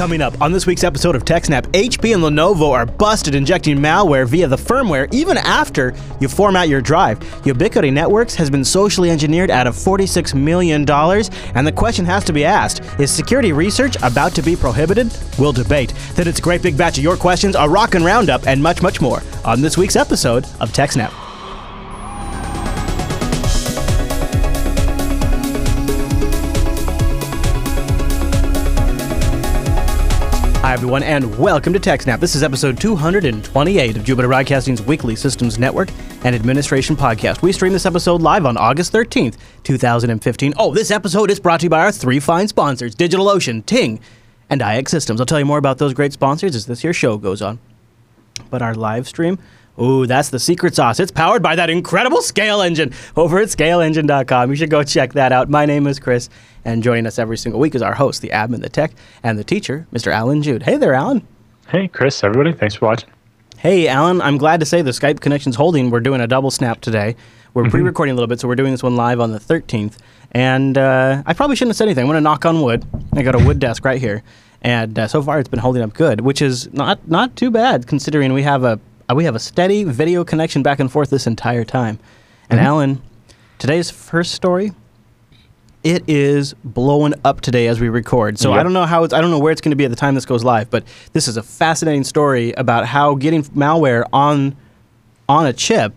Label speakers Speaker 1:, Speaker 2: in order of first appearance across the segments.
Speaker 1: Coming up on this week's episode of TechSnap, HP and Lenovo are busted injecting malware via the firmware even after you format your drive. Ubiquiti Networks has been socially engineered out of $46 million, and the question has to be asked is security research about to be prohibited? We'll debate. Then it's a great big batch of your questions, a rockin' roundup, and much, much more on this week's episode of TechSnap. Everyone, and welcome to TechSnap. This is episode 228 of Jupiter Broadcasting's weekly Systems Network and Administration podcast. We stream this episode live on August 13th, 2015. Oh, this episode is brought to you by our three fine sponsors DigitalOcean, Ting, and IX Systems. I'll tell you more about those great sponsors as this here show goes on. But our live stream, ooh, that's the secret sauce. It's powered by that incredible ScaleEngine over at scaleengine.com. You should go check that out. My name is Chris, and joining us every single week is our host, the admin, the tech, and the teacher, Mr. Allan Jude. Hey there, Allan.
Speaker 2: Hey, Chris, everybody. Thanks for watching.
Speaker 1: Hey, Allan, I'm glad to say the Skype connection's holding. We're doing a double snap today. We're
Speaker 2: Mm-hmm.
Speaker 1: pre recording a little bit, so we're doing this one live on the 13th. And uh, I probably shouldn't have said anything. I'm going to knock on wood. I got a wood desk right here. And uh, so far, it's been holding up good, which is not, not too bad considering we have a we have a steady video connection back and forth this entire time. And
Speaker 2: Mm-hmm.
Speaker 1: Allan, today's first story it is blowing up today as we record. So I don't know how it's I don't know where it's going to be at the time this goes live, but this is a fascinating story about how getting malware on on a chip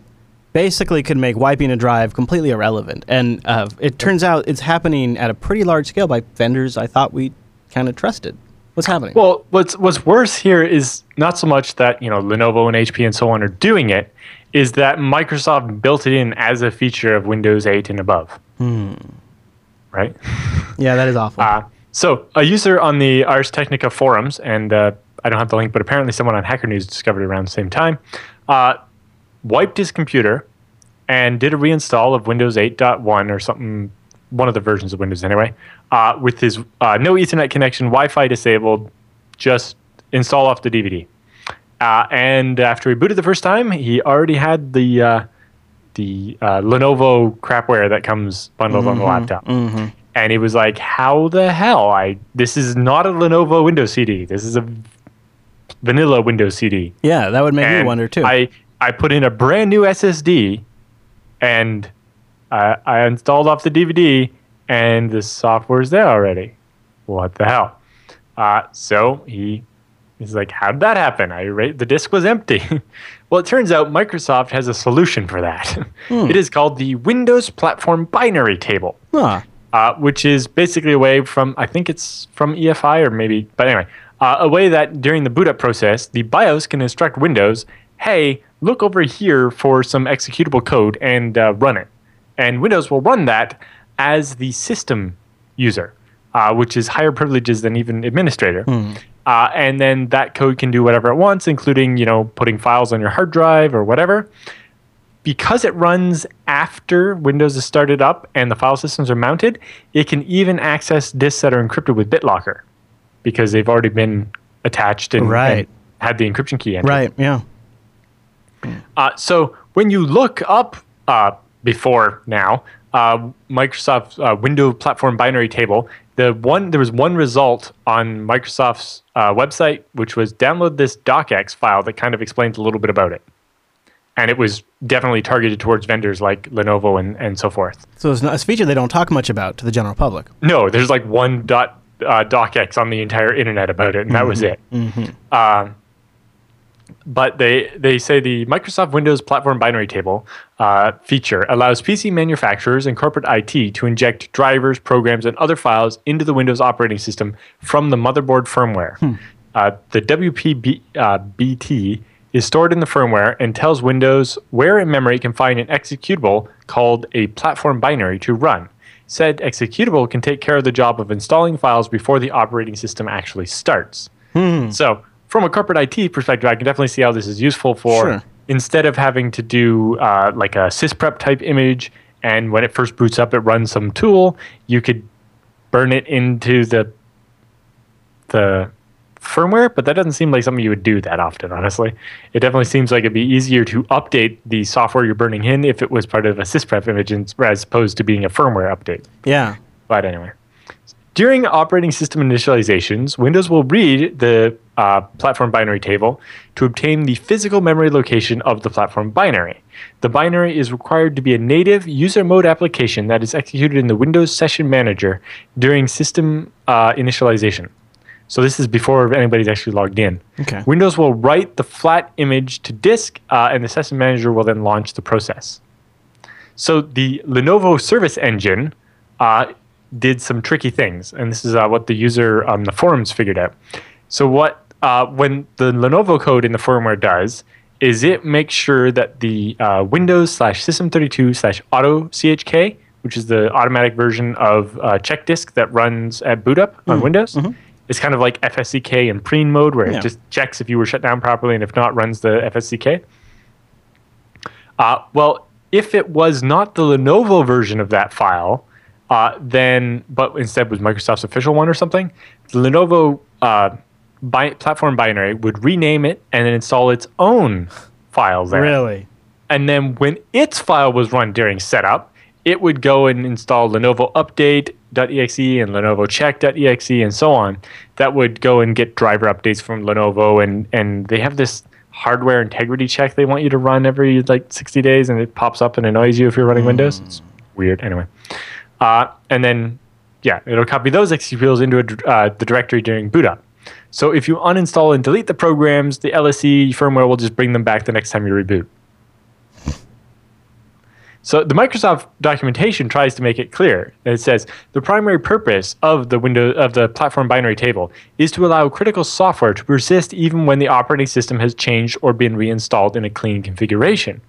Speaker 1: basically could make wiping a drive completely irrelevant. And uh, it turns out it's happening at a pretty large scale by vendors I thought we kind of trusted. What's happening?
Speaker 2: Well, what's what's worse here is not so much that you know Lenovo and HP and so on are doing it, is that Microsoft built it in as a feature of Windows 8 and above. Right.
Speaker 1: yeah, that is awful.
Speaker 2: Uh, so a user on the Ars Technica forums, and uh, I don't have the link, but apparently someone on Hacker News discovered around the same time, uh, wiped his computer and did a reinstall of Windows 8.1 or something, one of the versions of Windows anyway, uh, with his uh, no Ethernet connection, Wi-Fi disabled, just install off the DVD. Uh, and after he booted the first time, he already had the uh, the uh, Lenovo crapware that comes bundled on the laptop. And he was like, "How the hell? I this is not a Lenovo Windows CD. This is a vanilla Windows CD."
Speaker 1: yeah, that would make me wonder too.
Speaker 2: I I put in a brand new SSD, and I, I installed off the DVD, and the software is there already. What the hell? Uh, so he he's like, "How did that happen? I ra- the disk was empty." well, it turns out Microsoft has a solution for that. It is called the Windows Platform Binary Table
Speaker 1: Huh.
Speaker 2: uh, which is basically a way from I think it's from EFI or maybe, but anyway, uh, a way that during the boot up process, the BIOS can instruct Windows, "Hey, look over here for some executable code and uh, run it," and Windows will run that as the system user, uh, which is higher privileges than even administrator. Uh, and then that code can do whatever it wants, including you know putting files on your hard drive or whatever because it runs after Windows is started up and the file systems are mounted, it can even access disks that are encrypted with BitLocker because they've already been attached and,
Speaker 1: Right.
Speaker 2: and had the encryption key entered.
Speaker 1: Right. Yeah.
Speaker 2: Uh, so when you look up uh, before now, uh, Microsoft's uh, window platform binary table, the one there was one result on Microsoft's uh, website, which was download this docx file that kind of explains a little bit about it. And it was definitely targeted towards vendors like Lenovo and, and so forth.
Speaker 1: So it's, not, it's a feature they don't talk much about to the general public.
Speaker 2: No, there's like one dot uh, docx on the entire internet about it, and that was it. Um, but they they say the Microsoft Windows Platform Binary Table uh, feature allows PC manufacturers and corporate IT to inject drivers, programs, and other files into the Windows operating system from the motherboard firmware. Uh, the WPBT uh, BT is stored in the firmware and tells Windows where in memory it can find an executable called a platform binary to run. Said executable can take care of the job of installing files before the operating system actually starts. So, from a corporate IT perspective, I can definitely see how this is useful for
Speaker 1: Sure.
Speaker 2: instead of having to do uh, like a sysprep type image, and when it first boots up, it runs some tool. You could burn it into the the firmware, but that doesn't seem like something you would do that often, honestly. It definitely seems like it'd be easier to update the software you're burning in if it was part of a sysprep image as opposed to being a firmware update.
Speaker 1: Yeah.
Speaker 2: But anyway. During operating system initializations, Windows will read the uh, platform binary table to obtain the physical memory location of the platform binary. The binary is required to be a native user mode application that is executed in the Windows Session Manager during system uh, initialization. So this is before anybody's actually logged in.
Speaker 1: Okay.
Speaker 2: Windows will write the flat image to disk, uh, and the Session Manager will then launch the process. So the Lenovo Service Engine uh, did some tricky things, and this is uh, what the user on the forums figured out. So what uh, when the Lenovo code in the firmware does is it makes sure that the uh, Windows slash System32 slash Auto CHK, which is the automatic version of uh, check disk that runs at boot up on Windows, it's kind of like FSCK in preen mode where
Speaker 1: Yeah.
Speaker 2: it just checks if you were shut down properly, and if not, runs the FSCK. Uh, well, if it was not the Lenovo version of that file, uh, then but instead was Microsoft's official one or something, the Lenovo uh, bi- platform binary would rename it and then install its own file there.
Speaker 1: Really?
Speaker 2: And then when its file was run during setup, it would go and install Lenovo update.exe and Lenovo check.exe and so on. That would go and get driver updates from Lenovo and and they have this hardware integrity check they want you to run every like 60 days and it pops up and annoys you if you're running Windows. It's weird anyway. Uh, and then yeah, it'll copy those executables into a, uh, the directory during boot up. So if you uninstall and delete the programs, the LSE firmware will just bring them back the next time you reboot. So the Microsoft documentation tries to make it clear. It says the primary purpose of the window of the platform binary table is to allow critical software to persist even when the operating system has changed or been reinstalled in a clean configuration.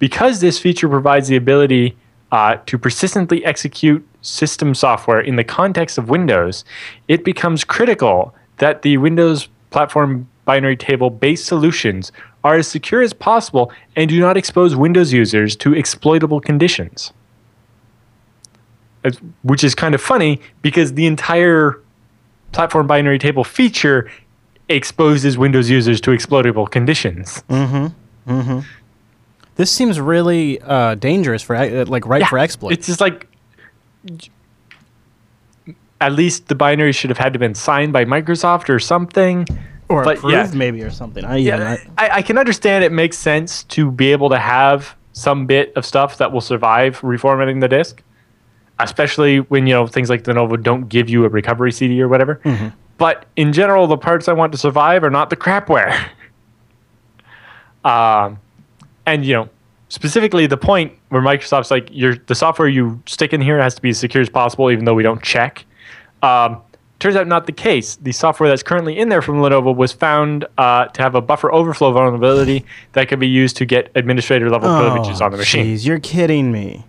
Speaker 2: Because this feature provides the ability uh, to persistently execute system software in the context of Windows, it becomes critical that the Windows platform binary table based solutions are as secure as possible and do not expose Windows users to exploitable conditions. It's- Which is kind of funny because the entire platform binary table feature exposes Windows users to exploitable conditions.
Speaker 1: This seems really uh, dangerous for uh, like right for exploit.
Speaker 2: It's just like at least the binary should have had to been signed by Microsoft or something.
Speaker 1: or
Speaker 2: but
Speaker 1: approved
Speaker 2: yeah.
Speaker 1: maybe or something. I, yeah,
Speaker 2: Yeah,
Speaker 1: I-
Speaker 2: I, can understand it makes sense to be able to have some bit of stuff that will survive reformatting the disk, especially when you know things like Lenovo don't give you a recovery CD or whatever. But in general, the parts I want to survive are not the crapware. um, and you know, specifically the point where Microsoft's like, your the software you stick in here has to be as secure as possible, even though we don't check. Um, turns out not the case. The software that's currently in there from Lenovo was found uh, to have a buffer overflow vulnerability that could be used to get administrator level privileges on the machine.
Speaker 1: Jeez, you're kidding me.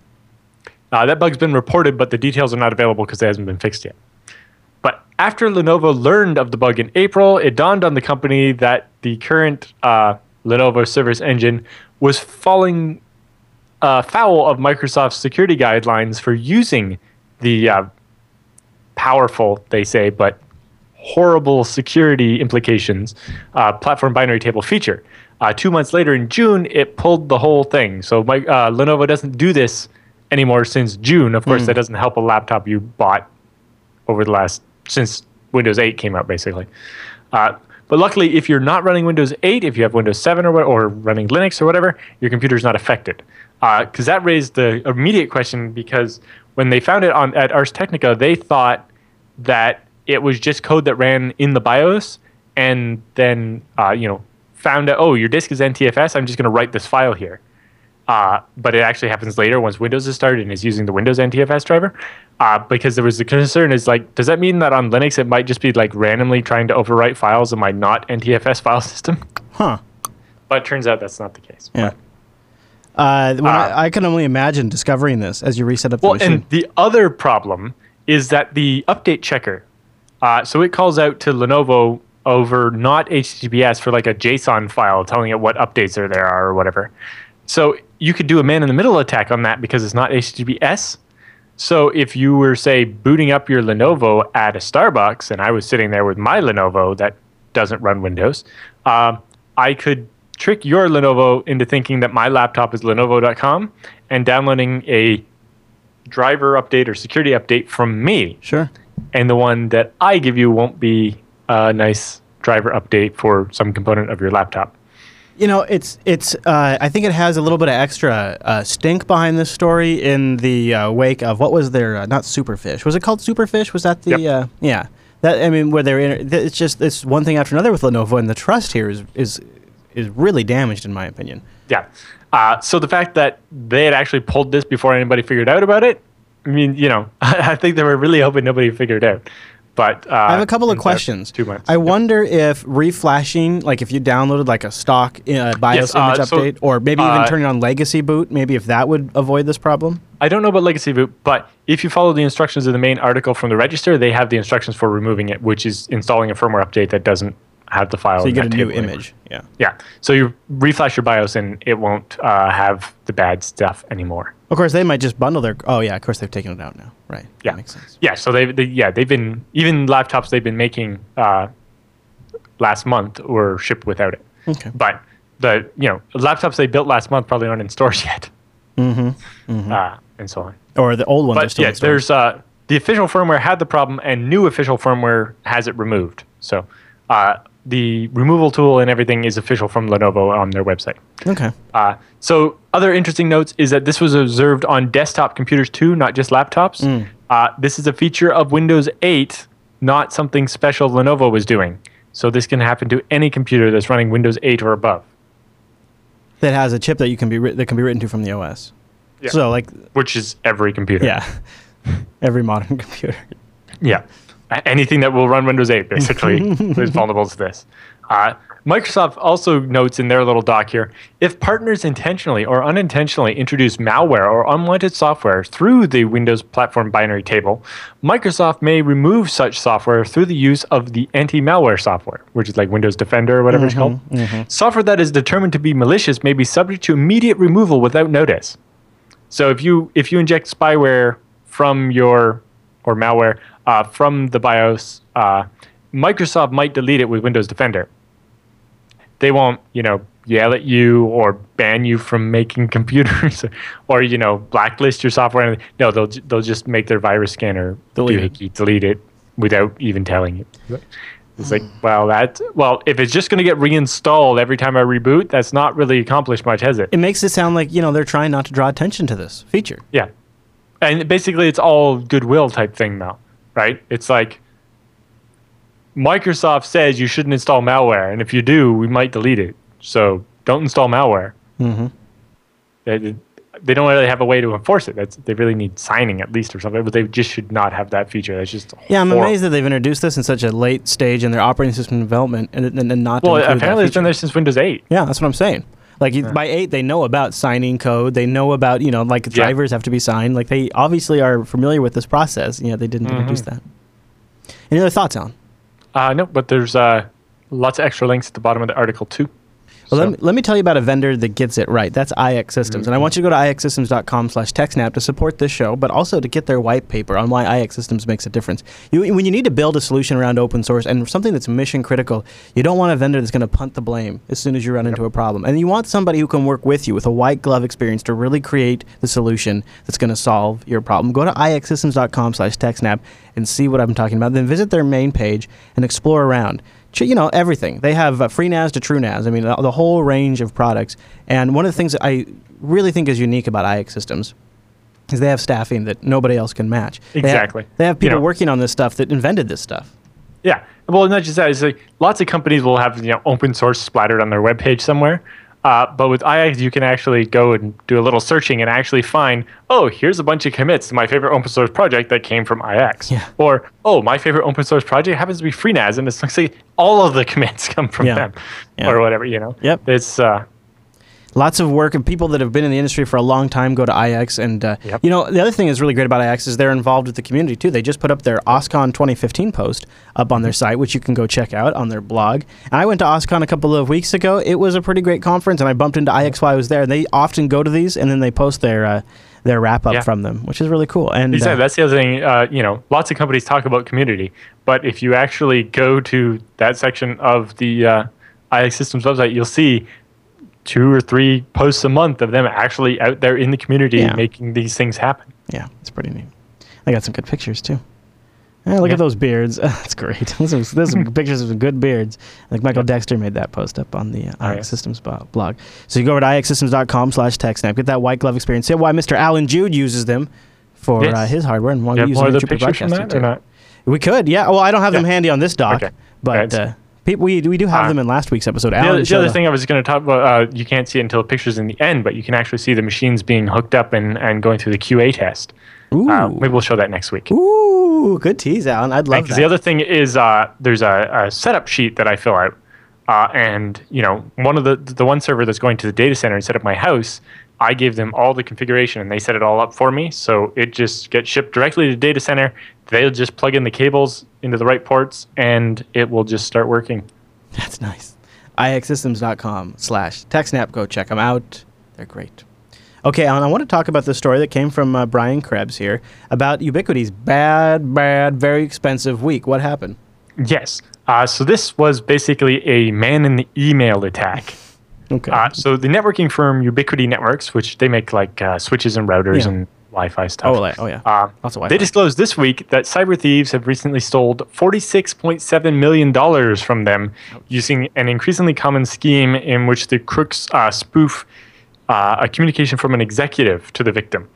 Speaker 2: Uh, that bug's been reported, but the details are not available because it hasn't been fixed yet. But after Lenovo learned of the bug in April, it dawned on the company that the current uh, Lenovo Service Engine was falling uh, foul of Microsoft's security guidelines for using the uh, powerful, they say, but horrible security implications uh, platform binary table feature. Uh, two months later, in June, it pulled the whole thing. So my, uh, Lenovo doesn't do this anymore since June. Of course, that doesn't help a laptop you bought over the last since Windows 8 came out, basically. Uh, but luckily, if you're not running Windows 8, if you have Windows 7 or, or running Linux or whatever, your computer's not affected. Because that raised the immediate question because when they found it on at Ars Technica, they thought that it was just code that ran in the BIOS and then, uh, you know, found out, oh, your disk is NTFS, I'm just going to write this file here. Uh, but it actually happens later once Windows is started and is using the Windows NTFS driver. Uh, because there was the concern is like, does that mean that on Linux it might just be like randomly trying to overwrite files in my not NTFS file system?
Speaker 1: Huh.
Speaker 2: But it turns out that's not the case.
Speaker 1: Yeah. Uh, when I, I can only imagine discovering this as you reset up the
Speaker 2: Well,
Speaker 1: machine.
Speaker 2: and the other problem is that the update checker, uh, so it calls out to Lenovo over not HTTPS for like a JSON file telling it what updates are there are or whatever. So you could do a man in the middle attack on that because it's not HTTPS. So if you were say booting up your Lenovo at a Starbucks and I was sitting there with my Lenovo that doesn't run Windows, um, I could trick your Lenovo into thinking that my laptop is Lenovo.com and downloading a driver update or security update from me.
Speaker 1: sure.
Speaker 2: and the one that I give you won't be a nice driver update for some component of your laptop.
Speaker 1: You know, it's it's. Uh, I think it has a little bit of extra uh, stink behind this story in the uh, wake of what was their uh, not Superfish? Was it called Superfish? Was that the
Speaker 2: Yep.
Speaker 1: uh, yeah? That I mean, where they're in, it's just it's one thing after another with Lenovo, and the trust here is is is really damaged in my opinion.
Speaker 2: Yeah. Uh, so the fact that they had actually pulled this before anybody figured out about it, I mean, you know, I think they were really hoping nobody figured it out. But uh,
Speaker 1: I have a couple of questions.
Speaker 2: Two months.
Speaker 1: I wonder if reflashing, like if you downloaded like a stock uh, BIOS
Speaker 2: Yes, uh,
Speaker 1: image
Speaker 2: so,
Speaker 1: update, or maybe even
Speaker 2: uh,
Speaker 1: turning on Legacy boot, maybe if that would avoid this problem.
Speaker 2: I don't know about Legacy Boot, but if you follow the instructions in the main article from the register, they have the instructions for removing it, which is installing a firmware update that doesn't have the file.
Speaker 1: So you get a new
Speaker 2: anymore.
Speaker 1: image. Yeah.
Speaker 2: Yeah. So you reflash your BIOS and it won't uh, have the bad stuff anymore.
Speaker 1: Of course, they might just bundle their. Oh yeah, of course they've taken it out now. Right.
Speaker 2: Yeah.
Speaker 1: That makes sense.
Speaker 2: Yeah. So they, they yeah they've been even laptops they've been making uh, last month were shipped without it.
Speaker 1: Okay.
Speaker 2: But the you know laptops they built last month probably aren't in stores yet. Mm-hmm. Uh, and so on.
Speaker 1: Or the old ones are
Speaker 2: But
Speaker 1: still.
Speaker 2: yeah, there's uh, the official firmware had the problem, and new official firmware has it removed. So uh, the removal tool and everything is official from Lenovo on their website.
Speaker 1: Okay.
Speaker 2: Uh, so other interesting notes is that this was observed on desktop computers too, not just laptops.
Speaker 1: Mm.
Speaker 2: Uh, this is a feature of Windows 8, not something special Lenovo was doing. So this can happen to any computer that's running Windows 8 or above,
Speaker 1: That has a chip that you can be writ- that can be written to from the OS.
Speaker 2: Yeah.
Speaker 1: So like,
Speaker 2: which is every computer.
Speaker 1: yeah, every modern computer.
Speaker 2: Yeah. Anything that will run Windows 8 basically is vulnerable to this. Uh, Microsoft also notes in their little doc here if partners intentionally or unintentionally introduce malware or unwanted software through the Windows platform binary table, Microsoft may remove such software through the use of the anti malware software, which is like Windows Defender or whatever it's called. Software that is determined to be malicious may be subject to immediate removal without notice. So if you if you inject spyware from your or malware uh, from the BIOS, uh, Microsoft might delete it with Windows Defender. They won't, you know, yell at you or ban you from making computers, or you know, blacklist your software. No, they'll they'll just make their virus scanner
Speaker 1: Delete it.
Speaker 2: delete it without even telling you. It's like, well, that well, if it's just going to get reinstalled every time I reboot, that's not really accomplished much, has it?
Speaker 1: It makes it sound like you know they're trying not to draw attention to this feature.
Speaker 2: Yeah. And basically, it's all goodwill type thing now, right? It's like Microsoft says you shouldn't install malware, and if you do, we might delete it. So don't install malware.
Speaker 1: Mm-hmm.
Speaker 2: They, they don't really have a way to enforce it. That's, they really need signing at least or something, but they just should not have that feature. That's just
Speaker 1: Yeah, I'm
Speaker 2: horrible.
Speaker 1: amazed that they've introduced this in such a late stage in their operating system development, and, and, and not.
Speaker 2: Well, apparently it's been there since Windows 8.
Speaker 1: Yeah, that's what I'm saying. Like you by eight, they know about signing code. They know about you know like
Speaker 2: Yeah.
Speaker 1: drivers have to be signed. Like they obviously are familiar with this process. Yeah, they didn't introduce
Speaker 2: Mm-hmm.
Speaker 1: that. Any other thoughts, Allan?
Speaker 2: Uh, no, but there's uh, lots of extra links at the bottom of the article, too.
Speaker 1: Well,
Speaker 2: So-
Speaker 1: let, me, let me tell you about a vendor that gets it right. That's iX Systems. And I mm-hmm. want you to go to ixsystems.com slash TechSnap to support this show, but also to get their white paper on why iX Systems makes a difference. You, when you need to build a solution around open source and something that's mission critical, you don't want a vendor that's going to punt the blame as soon as you run into a problem. And you want somebody who can work with you with a white glove experience to really create the solution that's going to solve your problem. Go to ixsystems.com slash TechSnap and see what I'm talking about. Then visit their main page and explore around you know everything. They have uh, FreeNAS to TrueNAS. I mean, the, the whole range of products. And one of the things that I really think is unique about iX Systems is they have staffing that nobody else can match. They have-
Speaker 2: Exactly.
Speaker 1: They have,
Speaker 2: You
Speaker 1: people
Speaker 2: know-
Speaker 1: working on this stuff that invented this stuff.
Speaker 2: Yeah. Well, not just that. It's like lots of companies will have you know open source splattered on their webpage somewhere. Uh, but with IX, you can actually go and do a little searching and actually find, oh, here's a bunch of commits to my favorite open source project that came from IX.
Speaker 1: Yeah.
Speaker 2: Or, oh, my favorite open source project happens to be FreeNAS, and it's like all of the commits come from
Speaker 1: Yeah.
Speaker 2: them,
Speaker 1: Yeah.
Speaker 2: or whatever. You know.
Speaker 1: Yep.
Speaker 2: It's uh,
Speaker 1: Lots of work and people that have been in the industry for a long time go to IX. And, uh,
Speaker 2: Yep.
Speaker 1: you know, the other thing that's really great about IX is they're involved with the community too. They just put up their OSCON 2015 post up on their site, which you can go check out on their blog. And I went to OSCON a couple of weeks ago. It was a pretty great conference, and I bumped into IX while I was there. And they often go to these, and then they post their uh, their wrap up
Speaker 2: Yeah.
Speaker 1: from them, which is really cool. And
Speaker 2: Exactly.
Speaker 1: uh,
Speaker 2: That's the other thing. Uh, you know, lots of companies talk about community, but if you actually go to that section of the uh, IX Systems website, you'll see two or three posts a month of them actually out there in the community
Speaker 1: Yeah.
Speaker 2: making these things happen.
Speaker 1: yeah, it's pretty neat. They got some good pictures too. Eh, look
Speaker 2: Yeah.
Speaker 1: at those beards. That's great. Are, those are pictures of some good beards. Like Michael Dexter made that post up on the uh,
Speaker 2: Oh,
Speaker 1: IX
Speaker 2: yeah.
Speaker 1: Systems blog. So you go over to ixsystems.com slash TechSnap. Get that white glove experience. See why Mr. Allan Jude uses them for
Speaker 2: Yes.
Speaker 1: uh, his hardware and why we use them
Speaker 2: the pictures from that or not?
Speaker 1: We could, yeah. Well, I don't have them handy on this doc,
Speaker 2: Okay.
Speaker 1: but
Speaker 2: That's-
Speaker 1: uh, people, we, we do have
Speaker 2: Uh,
Speaker 1: them in last week's episode.
Speaker 2: The other, the other thing I was going to talk about, uh, you can't see it until the picture's in the end, but you can actually see the machines being hooked up and, and going through the QA test.
Speaker 1: Ooh,
Speaker 2: Uh, maybe we'll show that next week.
Speaker 1: Ooh, good tease, Allan. I'd love
Speaker 2: Because the other thing is, uh, there's a, a setup sheet that I fill out, uh, and you know, one of the the one server that's going to the data center instead of my house, I gave them all the configuration and they set it all up for me. So it just gets shipped directly to the data center. They'll just plug in the cables into the right ports, and it will just start working.
Speaker 1: That's nice. ixsystems.com slash TechSnap. Go check them out. They're great. Okay, Allan, I want to talk about the story that came from uh, Brian Krebs here about Ubiquiti's bad, bad, very expensive week. What happened?
Speaker 2: Yes. Uh, so this was basically a man in the email attack.
Speaker 1: Okay.
Speaker 2: Uh, so the networking firm Ubiquiti Networks, which they make like uh, switches and routers
Speaker 1: Yeah.
Speaker 2: and Wi-Fi stuff.
Speaker 1: oh, like, oh, yeah.
Speaker 2: Uh,
Speaker 1: Lots of
Speaker 2: they
Speaker 1: Wi-Fi.
Speaker 2: disclosed this week that cyber thieves have recently stole $46.7 million from them using an increasingly common scheme in which the crooks uh, spoof uh, a communication from an executive to the victim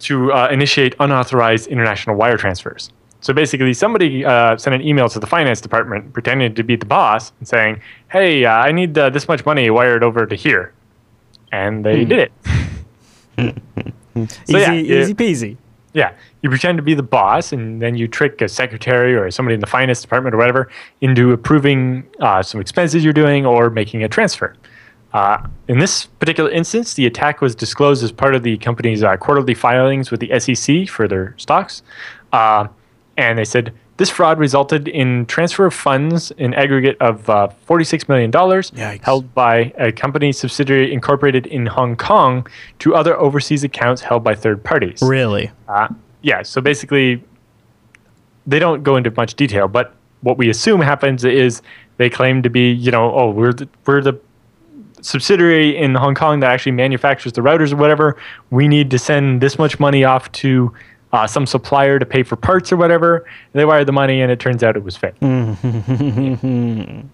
Speaker 2: to uh, initiate unauthorized international wire transfers. So basically, somebody uh, sent an email to the finance department pretending to be the boss and saying, Hey, uh, I need uh, this much money wired over to here. And they
Speaker 1: Hmm.
Speaker 2: did it.
Speaker 1: easy,
Speaker 2: so, yeah,
Speaker 1: easy peasy.
Speaker 2: yeah, you pretend to be the boss, and then you trick a secretary or somebody in the finance department or whatever into approving uh, some expenses you're doing or making a transfer. Uh, in this particular instance, the attack was disclosed as part of the company's uh, quarterly filings with the SEC for their stocks. And they said this fraud resulted in transfer of funds in aggregate of uh, $46 million
Speaker 1: Yikes.
Speaker 2: held by a company subsidiary incorporated in Hong Kong to other overseas accounts held by third parties.
Speaker 1: Really?
Speaker 2: Uh, yeah, so basically, they don't go into much detail, but what we assume happens is they claim to be, you know, oh, we're the, we're the subsidiary in Hong Kong that actually manufactures the routers or whatever. We need to send this much money off to uh, some supplier to pay for parts or whatever. They wire the money, and it turns out it was fake.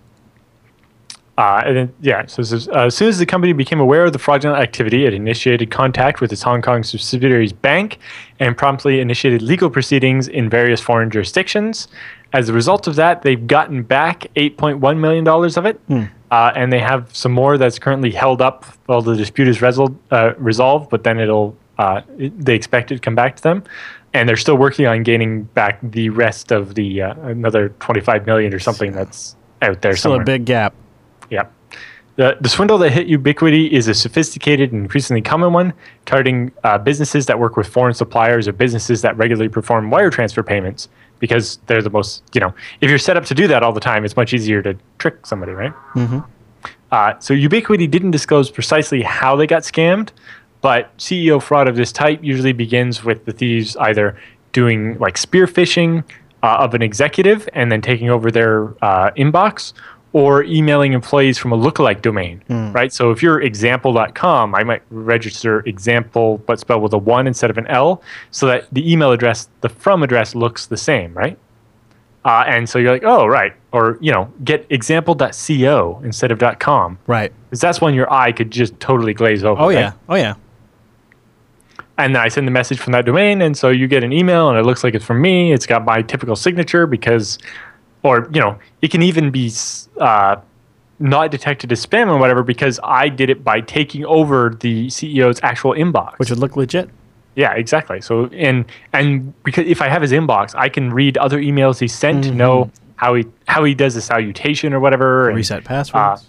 Speaker 2: Uh, and then, yeah, so is- uh, as soon as the company became aware of the fraudulent activity, it initiated contact with its Hong Kong subsidiary's bank and promptly initiated legal proceedings in various foreign jurisdictions. As a result of that, they've gotten back $8.1 million of it, uh, and they have some more that's currently held up while the dispute is resol- uh, resolved, but then it'll, uh, they expect it to come back to them. And they're still working on gaining back the rest of the uh, another 25 million or something that's out there
Speaker 1: Still
Speaker 2: somewhere.
Speaker 1: a big gap.
Speaker 2: Yeah. The, the swindle that hit Ubiquiti is a sophisticated and increasingly common one, targeting uh, businesses that work with foreign suppliers or businesses that regularly perform wire transfer payments because they're the most, you know, if you're set up to do that all the time, it's much easier to trick somebody, right? Mm-hmm. Uh, so Ubiquiti didn't disclose precisely how they got scammed, but CEO fraud of this type usually begins with the thieves either doing like spear phishing uh, of an executive and then taking over their uh, inbox or emailing employees from a lookalike domain, right? So if you're example.com, I might register example but spelled with a one instead of an L so that the email address, the from address looks the same, right? Uh, and so you're like, oh, right. Or, you know, get example.co instead of .com.
Speaker 1: Right.
Speaker 2: Because that's when your eye could just totally glaze over.
Speaker 1: Oh,
Speaker 2: right?
Speaker 1: yeah. Oh, yeah.
Speaker 2: And then I send the message from that domain. And so you get an email and it looks like it's from me. It's got my typical signature because, or, you know, it can even be uh, not detected as spam or whatever because I did it by taking over the CEO's actual inbox.
Speaker 1: Which would look legit.
Speaker 2: Yeah, exactly. So and and because if I have his inbox, I can read other emails he sent to know how he how he does the salutation or whatever. and-
Speaker 1: Reset passwords.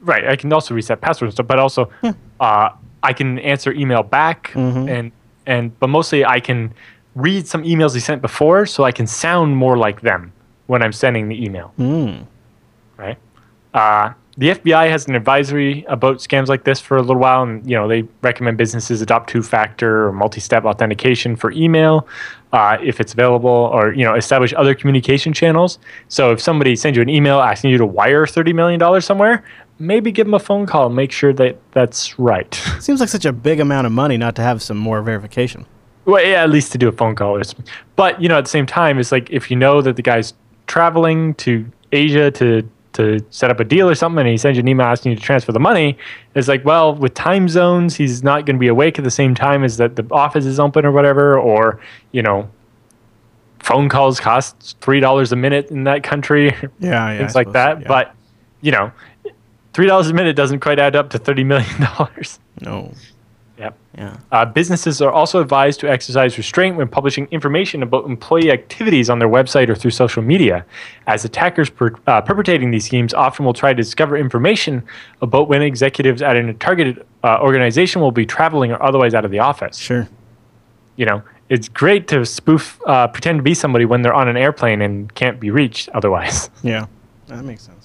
Speaker 2: right. I can also reset passwords and stuff, but also uh, I can answer email back and and but mostly I can read some emails he sent before, so I can sound more like them when I'm sending the email. Right. Uh, the FBI has an advisory about scams like this for a little while, and you know they recommend businesses adopt two-factor or multi-step authentication for email uh, if it's available, or you know establish other communication channels. So if somebody sends you an email asking you to wire thirty million dollars somewhere, maybe give them a phone call and make sure that that's right.
Speaker 1: Seems like such a big amount of money not to have some more verification.
Speaker 2: Well, yeah, at least to do a phone call. But you know, at the same time, it's like if you know that the guy's traveling to Asia to to set up a deal or something, and he sends you an email asking you to transfer the money. It's like, well, with time zones, he's not going to be awake at the same time as that the office is open or whatever, or you know, phone calls cost three dollars a minute in that country.
Speaker 1: Yeah, yeah,
Speaker 2: things
Speaker 1: I
Speaker 2: like
Speaker 1: suppose,
Speaker 2: that.
Speaker 1: yeah.
Speaker 2: But you know, three dollars a minute doesn't quite add up to thirty million dollars.
Speaker 1: No.
Speaker 2: Yep.
Speaker 1: Yeah.
Speaker 2: Uh, businesses are also advised to exercise restraint when publishing information about employee activities on their website or through social media, as attackers per, uh, perpetrating these schemes often will try to discover information about when executives at a targeted uh, organization will be traveling or otherwise out of the office.
Speaker 1: Sure.
Speaker 2: You know, it's great to spoof, uh, pretend to be somebody when they're on an airplane and can't be reached otherwise.
Speaker 1: Yeah. That makes sense.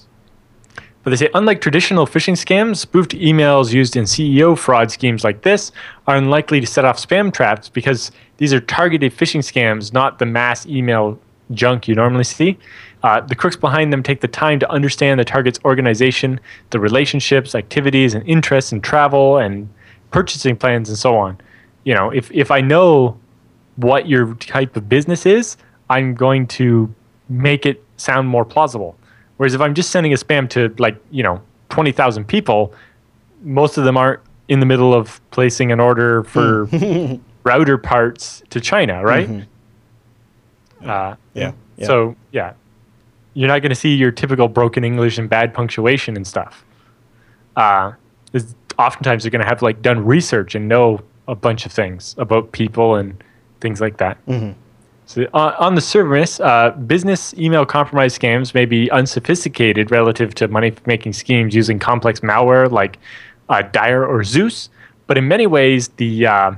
Speaker 2: But they say, unlike traditional phishing scams, spoofed emails used in CEO fraud schemes like this are unlikely to set off spam traps because these are targeted phishing scams, not the mass email junk you normally see. Uh, the crooks behind them take the time to understand the target's organization, the relationships, activities, and interests in travel and purchasing plans and so on. You know, if, if I know what your type of business is, I'm going to make it sound more plausible. Whereas if I'm just sending a spam to like, you know, 20,000 people, most of them aren't in the middle of placing an order for router parts to China, right? Uh,
Speaker 1: Yeah. yeah.
Speaker 2: So, yeah, you're not going to see your typical broken English and bad punctuation and stuff. Uh, is- oftentimes, they're going to have like done research and know a bunch of things about people and things like that. So on, on the surface, uh, business email compromise scams may be unsophisticated relative to money-making schemes using complex malware like uh, Dyre or Zeus, but in many ways, the uh,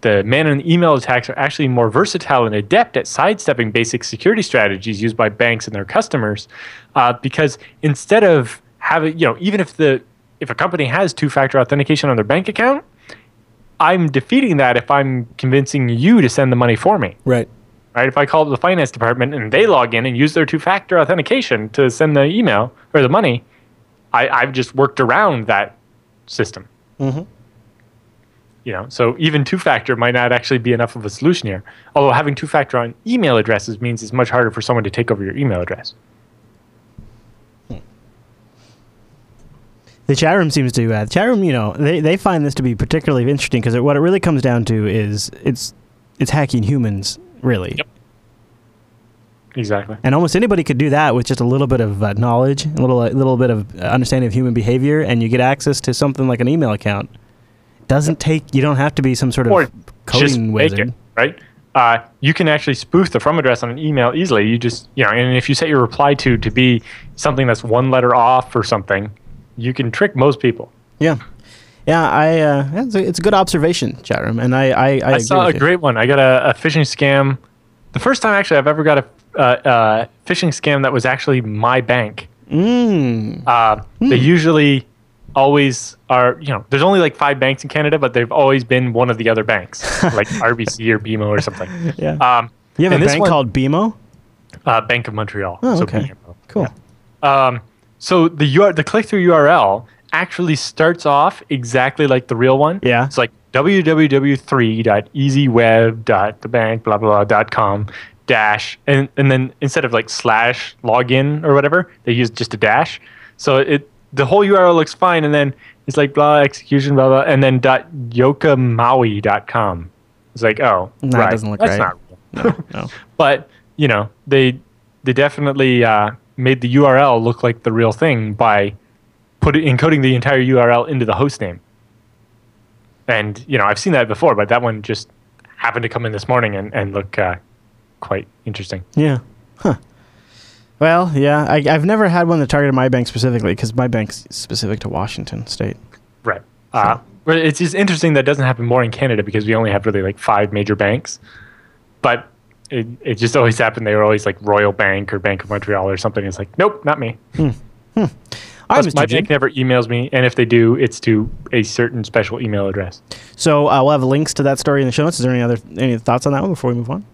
Speaker 2: the man the email attacks are actually more versatile and adept at sidestepping basic security strategies used by banks and their customers, uh, because instead of having, you know, even if the if a company has two-factor authentication on their bank account, I'm defeating that if I'm convincing you to send the money for me.
Speaker 1: right.
Speaker 2: Right? If I call the finance department and they log in and use their two-factor authentication to send the email or the money, I, I've just worked around that system.
Speaker 1: Mm-hmm.
Speaker 2: You know, so even two-factor might not actually be enough of a solution here. Although having two-factor on email addresses means it's much harder for someone to take over your email address.
Speaker 1: The chat room seems to uh, the chat room. You know, they, they find this to be particularly interesting because what it really comes down to is it's it's hacking humans, really.
Speaker 2: Yep. Exactly.
Speaker 1: And almost anybody could do that with just a little bit of uh, knowledge, a little a little bit of understanding of human behavior, and you get access to something like an email account. Doesn't take. You don't have to be some sort of coding wizard.
Speaker 2: it right. Uh, you can actually spoof the from address on an email easily. You just you know, and if you set your reply to to be something that's one letter off or something, you can trick most people.
Speaker 1: Yeah, yeah. I uh, it's, a, it's a good observation, chat room, and I I, I,
Speaker 2: I saw a great one. I got a, a phishing scam. The first time actually I've ever got a uh, uh, phishing scam that was actually my bank.
Speaker 1: Mm.
Speaker 2: Uh, They usually always are. You know, there's only like five banks in Canada, but they've always been one of the other banks, like RBC or BMO or something.
Speaker 1: Yeah.
Speaker 2: Um,
Speaker 1: you have a
Speaker 2: and this
Speaker 1: bank
Speaker 2: one-
Speaker 1: called BMO.
Speaker 2: uh, Bank of Montreal.
Speaker 1: Oh,
Speaker 2: so
Speaker 1: okay.
Speaker 2: BMO.
Speaker 1: Cool.
Speaker 2: Um, so the UR, the click through URL actually starts off exactly like the real one.
Speaker 1: Yeah.
Speaker 2: It's like www.3.easyweb.thebank blah blah blah dot com dash and and then instead of like slash login or whatever they use just a dash. So it the whole URL looks fine and then it's like blah execution blah blah and then dot yokamaui.com. It's like oh
Speaker 1: That
Speaker 2: right
Speaker 1: doesn't look
Speaker 2: that's
Speaker 1: right.
Speaker 2: not real.
Speaker 1: No.
Speaker 2: but you know they they definitely uh, made the URL look like the real thing by put it, encoding the entire URL into the host name. And you know I've seen that before, but that one just happened to come in this morning and, and look uh, quite interesting.
Speaker 1: Yeah. Huh. Well, yeah. I, I've never had one that targeted my bank specifically because my bank's specific to Washington State.
Speaker 2: Right. Uh, but it's just interesting that it doesn't happen more in Canada because we only have really like five major banks. But it, it just always happened. They were always like Royal Bank or Bank of Montreal or something. It's like, nope, not me.
Speaker 1: All right,
Speaker 2: Plus,
Speaker 1: Mr.
Speaker 2: my
Speaker 1: Jim.
Speaker 2: bank never emails me, and if they do, it's to a certain special email address.
Speaker 1: So uh, we'll have links to that story in the show notes. Is there any other any thoughts on that one before we move on?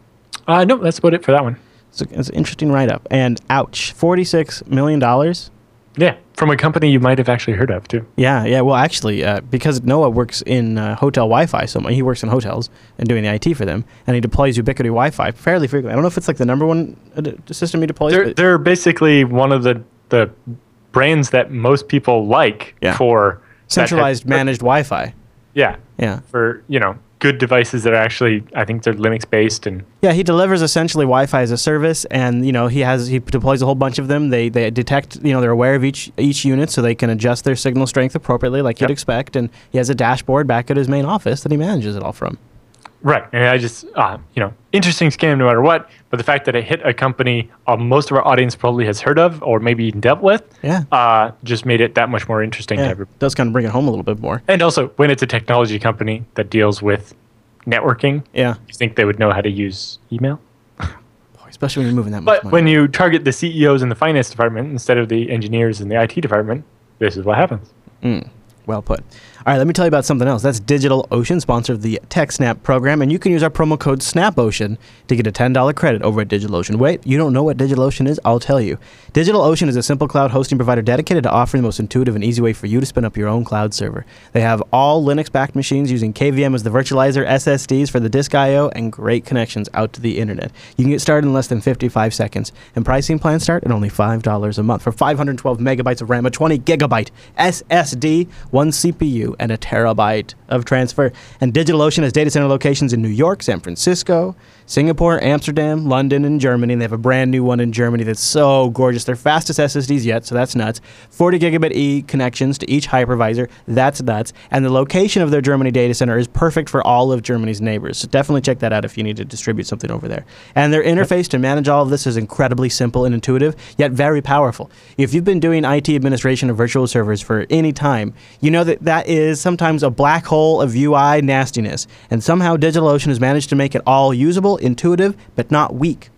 Speaker 2: Uh, no, that's about it for that one.
Speaker 1: It's, a, it's an interesting write up. And ouch, forty six million dollars.
Speaker 2: Yeah, from a company you might have actually heard of too.
Speaker 1: Yeah, yeah. Well, actually, uh, because Noah works in uh, hotel Wi-Fi, so he works in hotels and doing the IT for them, and he deploys Ubiquiti Wi-Fi fairly frequently. I don't know if it's like the number one uh, system he deploys.
Speaker 2: They're they're basically one of the the brands that most people like
Speaker 1: Yeah.
Speaker 2: for type-
Speaker 1: centralized managed Wi-Fi.
Speaker 2: Yeah,
Speaker 1: Yeah,
Speaker 2: for you know good devices that are actually I think they're Linux based and
Speaker 1: yeah. He delivers essentially Wi-Fi as a service, and you know he has he deploys a whole bunch of them. They they detect you know they're aware of each each unit, so they can adjust their signal strength appropriately, like you'd expect. And he has a dashboard back at his main office that he manages it all from.
Speaker 2: Right. And I just uh, you know interesting scam no matter what. But the fact that it hit a company uh, most of our audience probably has heard of or maybe even dealt with,
Speaker 1: Yeah,
Speaker 2: uh, just made it that much more interesting to
Speaker 1: yeah.
Speaker 2: everybody.
Speaker 1: does kind of bring it home a little bit more.
Speaker 2: And also, when it's a technology company that deals with networking,
Speaker 1: Yeah,
Speaker 2: you think they would know how to use email.
Speaker 1: Boy, especially when you're moving that much
Speaker 2: But
Speaker 1: money.
Speaker 2: when you target the CEOs in the finance department instead of the engineers in the IT department, this is what happens.
Speaker 1: Well put. All right, let me tell you about something else. That's DigitalOcean, sponsor of the TechSnap program, and you can use our promo code SNAPOcean to get a $10 credit over at DigitalOcean. Wait, you don't know what DigitalOcean is? I'll tell you. DigitalOcean is a simple cloud hosting provider dedicated to offering the most intuitive and easy way for you to spin up your own cloud server. They have all Linux-backed machines using KVM as the virtualizer, SSDs for the disk I/O, and great connections out to the internet. You can get started in less than 55 seconds, and pricing plans start at only $5 a month for 512 megabytes of RAM, a 20 gigabyte SSD, one CPU, and a terabyte of transfer. And DigitalOcean has data center locations in New York, San Francisco, Singapore, Amsterdam, London, and Germany. And they have a brand new one in Germany that's so gorgeous. Their fastest SSDs yet, so that's nuts. 40 gigabit E connections to each hypervisor. That's nuts. And the location of their Germany data center is perfect for all of Germany's neighbors. So definitely check that out if you need to distribute something over there. And their interface to manage all of this is incredibly simple and intuitive, yet very powerful. If you've been doing IT administration of virtual servers for any time, you know that that is sometimes a black hole of UI nastiness. And somehow DigitalOcean has managed to make it all usable, intuitive, but not weak.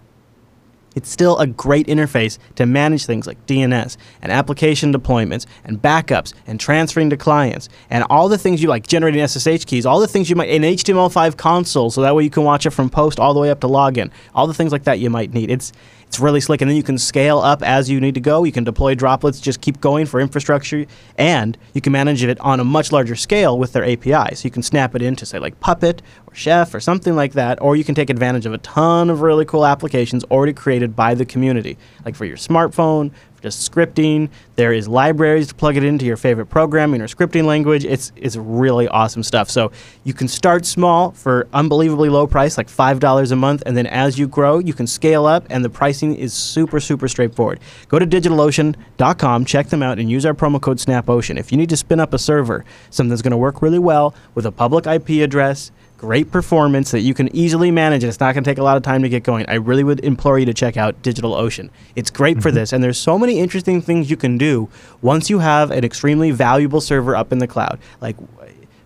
Speaker 1: It's still a great interface to manage things like DNS and application deployments and backups and transferring to clients and all the things you like generating SSH keys, all the things you might in HTML5 console so that way you can watch it from post all the way up to login. All the things like that you might need. It's it's really slick and then you can scale up as you need to go. You can deploy droplets, just keep going for infrastructure and you can manage it on a much larger scale with their API. So you can snap it into say like Puppet or Chef or something like that or you can take advantage of a ton of really cool applications already created by the community, like for your smartphone, just scripting. There is libraries to plug it into your favorite programming or scripting language. It's it's really awesome stuff. So you can start small for unbelievably low price, like five dollars a month, and then as you grow, you can scale up, and the pricing is super super straightforward. Go to DigitalOcean.com, check them out, and use our promo code SNAPOcean. If you need to spin up a server, something that's going to work really well with a public IP address great performance that you can easily manage and it's not going to take a lot of time to get going. I really would implore you to check out digitalocean it's great for mm-hmm. this and there's so many interesting things you can do once you have an extremely valuable server up in the cloud. Like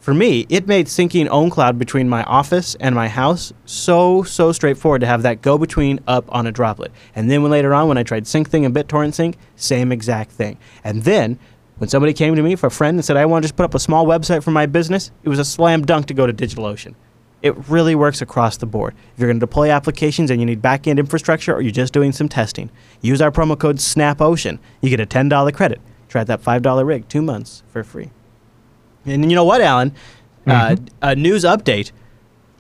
Speaker 1: for me it made syncing ownCloud between my office and my house so so straightforward to have that go between up on a droplet. And then when later on when i tried syncthing and bittorrent sync same exact thing. And then when somebody came to me for a friend and said, I want to just put up a small website for my business, it was a slam dunk to go to DigitalOcean. It really works across the board. If you're going to deploy applications and you need back end infrastructure or you're just doing some testing, use our promo code SNAPOcean. You get a $10 credit. Try that $5 rig, two months for free. And you know what, Allan? Uh, a news update.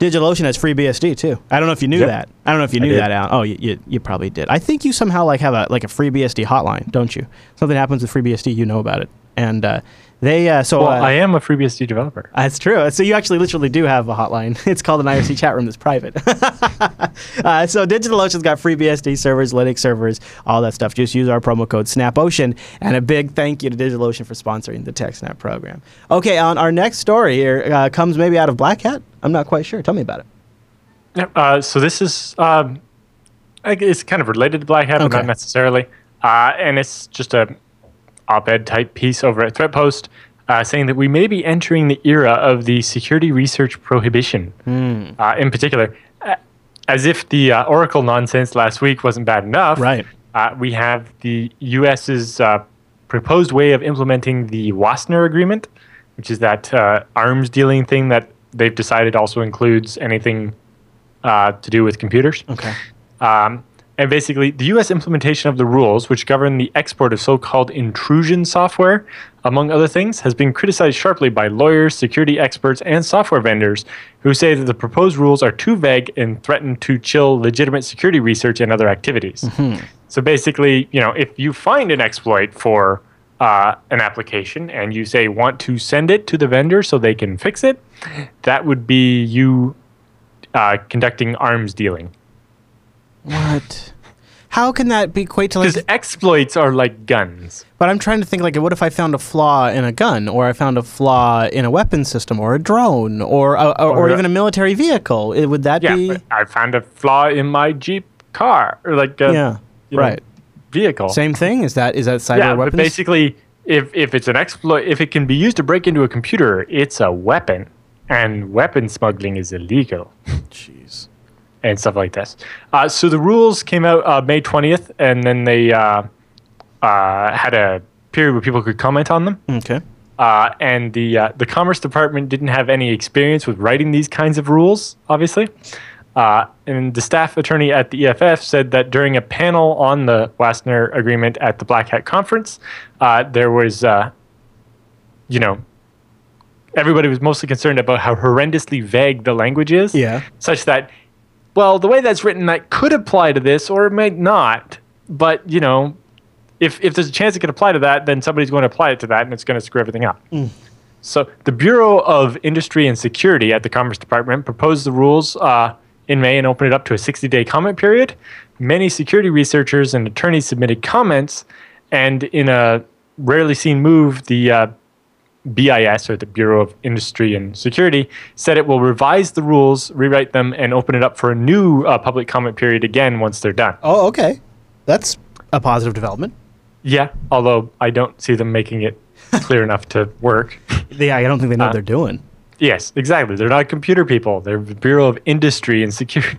Speaker 1: DigitalOcean has FreeBSD too. I don't know if you knew
Speaker 2: Yep.
Speaker 1: that. I don't know if you knew that, Allan. Oh, you, you, you probably did. I think you somehow like have a like a FreeBSD hotline, don't you? Something happens with FreeBSD, you know about it. And uh, they uh, so
Speaker 2: Well,
Speaker 1: uh,
Speaker 2: I am a FreeBSD developer.
Speaker 1: that's true. So you actually literally do have a hotline. It's called an IRC chat room that's private. uh, so DigitalOcean's got FreeBSD servers, Linux servers, all that stuff. Just use our promo code SNAPOcean. And a big thank you to DigitalOcean for sponsoring the TechSnap program. Okay, on our next story here uh, comes maybe out of Black Hat. I'm not quite sure. Tell me about it.
Speaker 2: Uh, so this is um, I guess it's kind of related to Black Hat, but not necessarily. Uh, and it's just a op-ed type piece over at ThreatPost uh, saying that we may be entering the era of the security research prohibition. Uh, in particular, uh, as if the uh, Oracle nonsense last week wasn't bad enough.
Speaker 1: Right.
Speaker 2: Uh, we have the U.S.'s uh, proposed way of implementing the Wassenaar Agreement, which is that uh, arms dealing thing that they've decided also includes anything uh, to do with computers.
Speaker 1: Okay.
Speaker 2: Um, And basically, the US implementation of the rules which govern the export of so called intrusion software, among other things, has been criticized sharply by lawyers, security experts, and software vendors who say that the proposed rules are too vague and threaten to chill legitimate security research and other activities. So basically, you know, if you find an exploit for uh, an application and you say want to send it to the vendor so they can fix it, that would be you uh, conducting arms dealing.
Speaker 1: What? How can that be equate to like?
Speaker 2: Because exploits are like guns.
Speaker 1: But I'm trying to think like, what if I found a flaw in a gun, or I found a flaw in a weapon system, or a drone, or a, or, or even a military vehicle? It- would that
Speaker 2: Yeah,
Speaker 1: be?
Speaker 2: but I found a flaw in my Jeep car or like a
Speaker 1: yeah.
Speaker 2: you know,
Speaker 1: Right.
Speaker 2: vehicle.
Speaker 1: Same thing. Is that is that cyber weapon?
Speaker 2: yeah, but
Speaker 1: weapons?
Speaker 2: basically, if if it's an exploit, if it can be used to break into a computer, it's a weapon, and weapon smuggling is illegal.
Speaker 1: Jeez.
Speaker 2: And stuff like this. Uh, so the rules came out uh, May 20th, and then they uh, uh, had a period where people could comment on them.
Speaker 1: Okay.
Speaker 2: Uh, and the uh, the Commerce Department didn't have any experience with writing these kinds of rules, obviously. Uh, and the staff attorney at the EFF said that during a panel on the Wassenaar Agreement at the Black Hat Conference, uh, there was, uh, you know, everybody was mostly concerned about how horrendously vague the language is
Speaker 1: Yeah.
Speaker 2: such that well the way that's written that could apply to this or it might not but you know if if there's a chance it could apply to that then somebody's going to apply it to that and it's going to screw everything up. So the bureau of industry and security at the commerce department proposed the rules uh, in may and opened it up to a 60-day comment period. Many security researchers and attorneys submitted comments and in a rarely seen move the uh, BIS or the Bureau of Industry and Security said it will revise the rules, rewrite them, and open it up for a new uh, public comment period again once they're done.
Speaker 1: Oh, okay. That's a positive development.
Speaker 2: Yeah, although I don't see them making it clear enough to work.
Speaker 1: Yeah, I don't think they know what
Speaker 2: Uh,
Speaker 1: they're doing.
Speaker 2: Yes, exactly. They're not computer people. They're the Bureau of Industry and Security.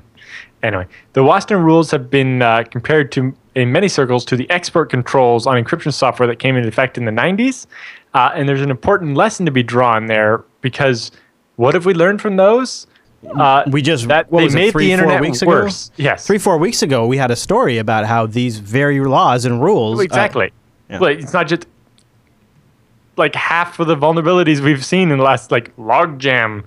Speaker 2: Anyway, the Wassenaar rules have been uh, compared to, in many circles, to the export controls on encryption software that came into effect in the 90s. Uh, and there's an important lesson to be drawn there because what have we learned from those? Uh,
Speaker 1: We just
Speaker 2: that
Speaker 1: what
Speaker 2: they
Speaker 1: was it,
Speaker 2: made
Speaker 1: three,
Speaker 2: the internet
Speaker 1: weeks
Speaker 2: worse.
Speaker 1: ago.
Speaker 2: Yes,
Speaker 1: Three, four weeks ago, we had a story about how these very laws and rules. uh,
Speaker 2: exactly.
Speaker 1: yeah.
Speaker 2: But it's not just like half of the vulnerabilities we've seen in the last like logjam.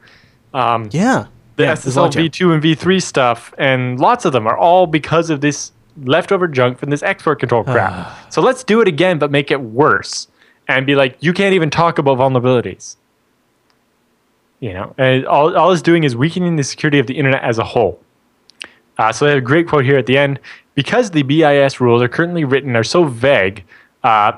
Speaker 2: Um,
Speaker 1: yeah.
Speaker 2: The
Speaker 1: yeah,
Speaker 2: SSL v2 and v3 stuff, and lots of them are all because of this leftover junk from this export control crap. so let's do it again, but make it worse, and be like, you can't even talk about vulnerabilities. You know, and all, all it's doing is weakening the security of the internet as a whole. Uh, so they have a great quote here at the end. Because the BIS rules are currently written are so vague uh,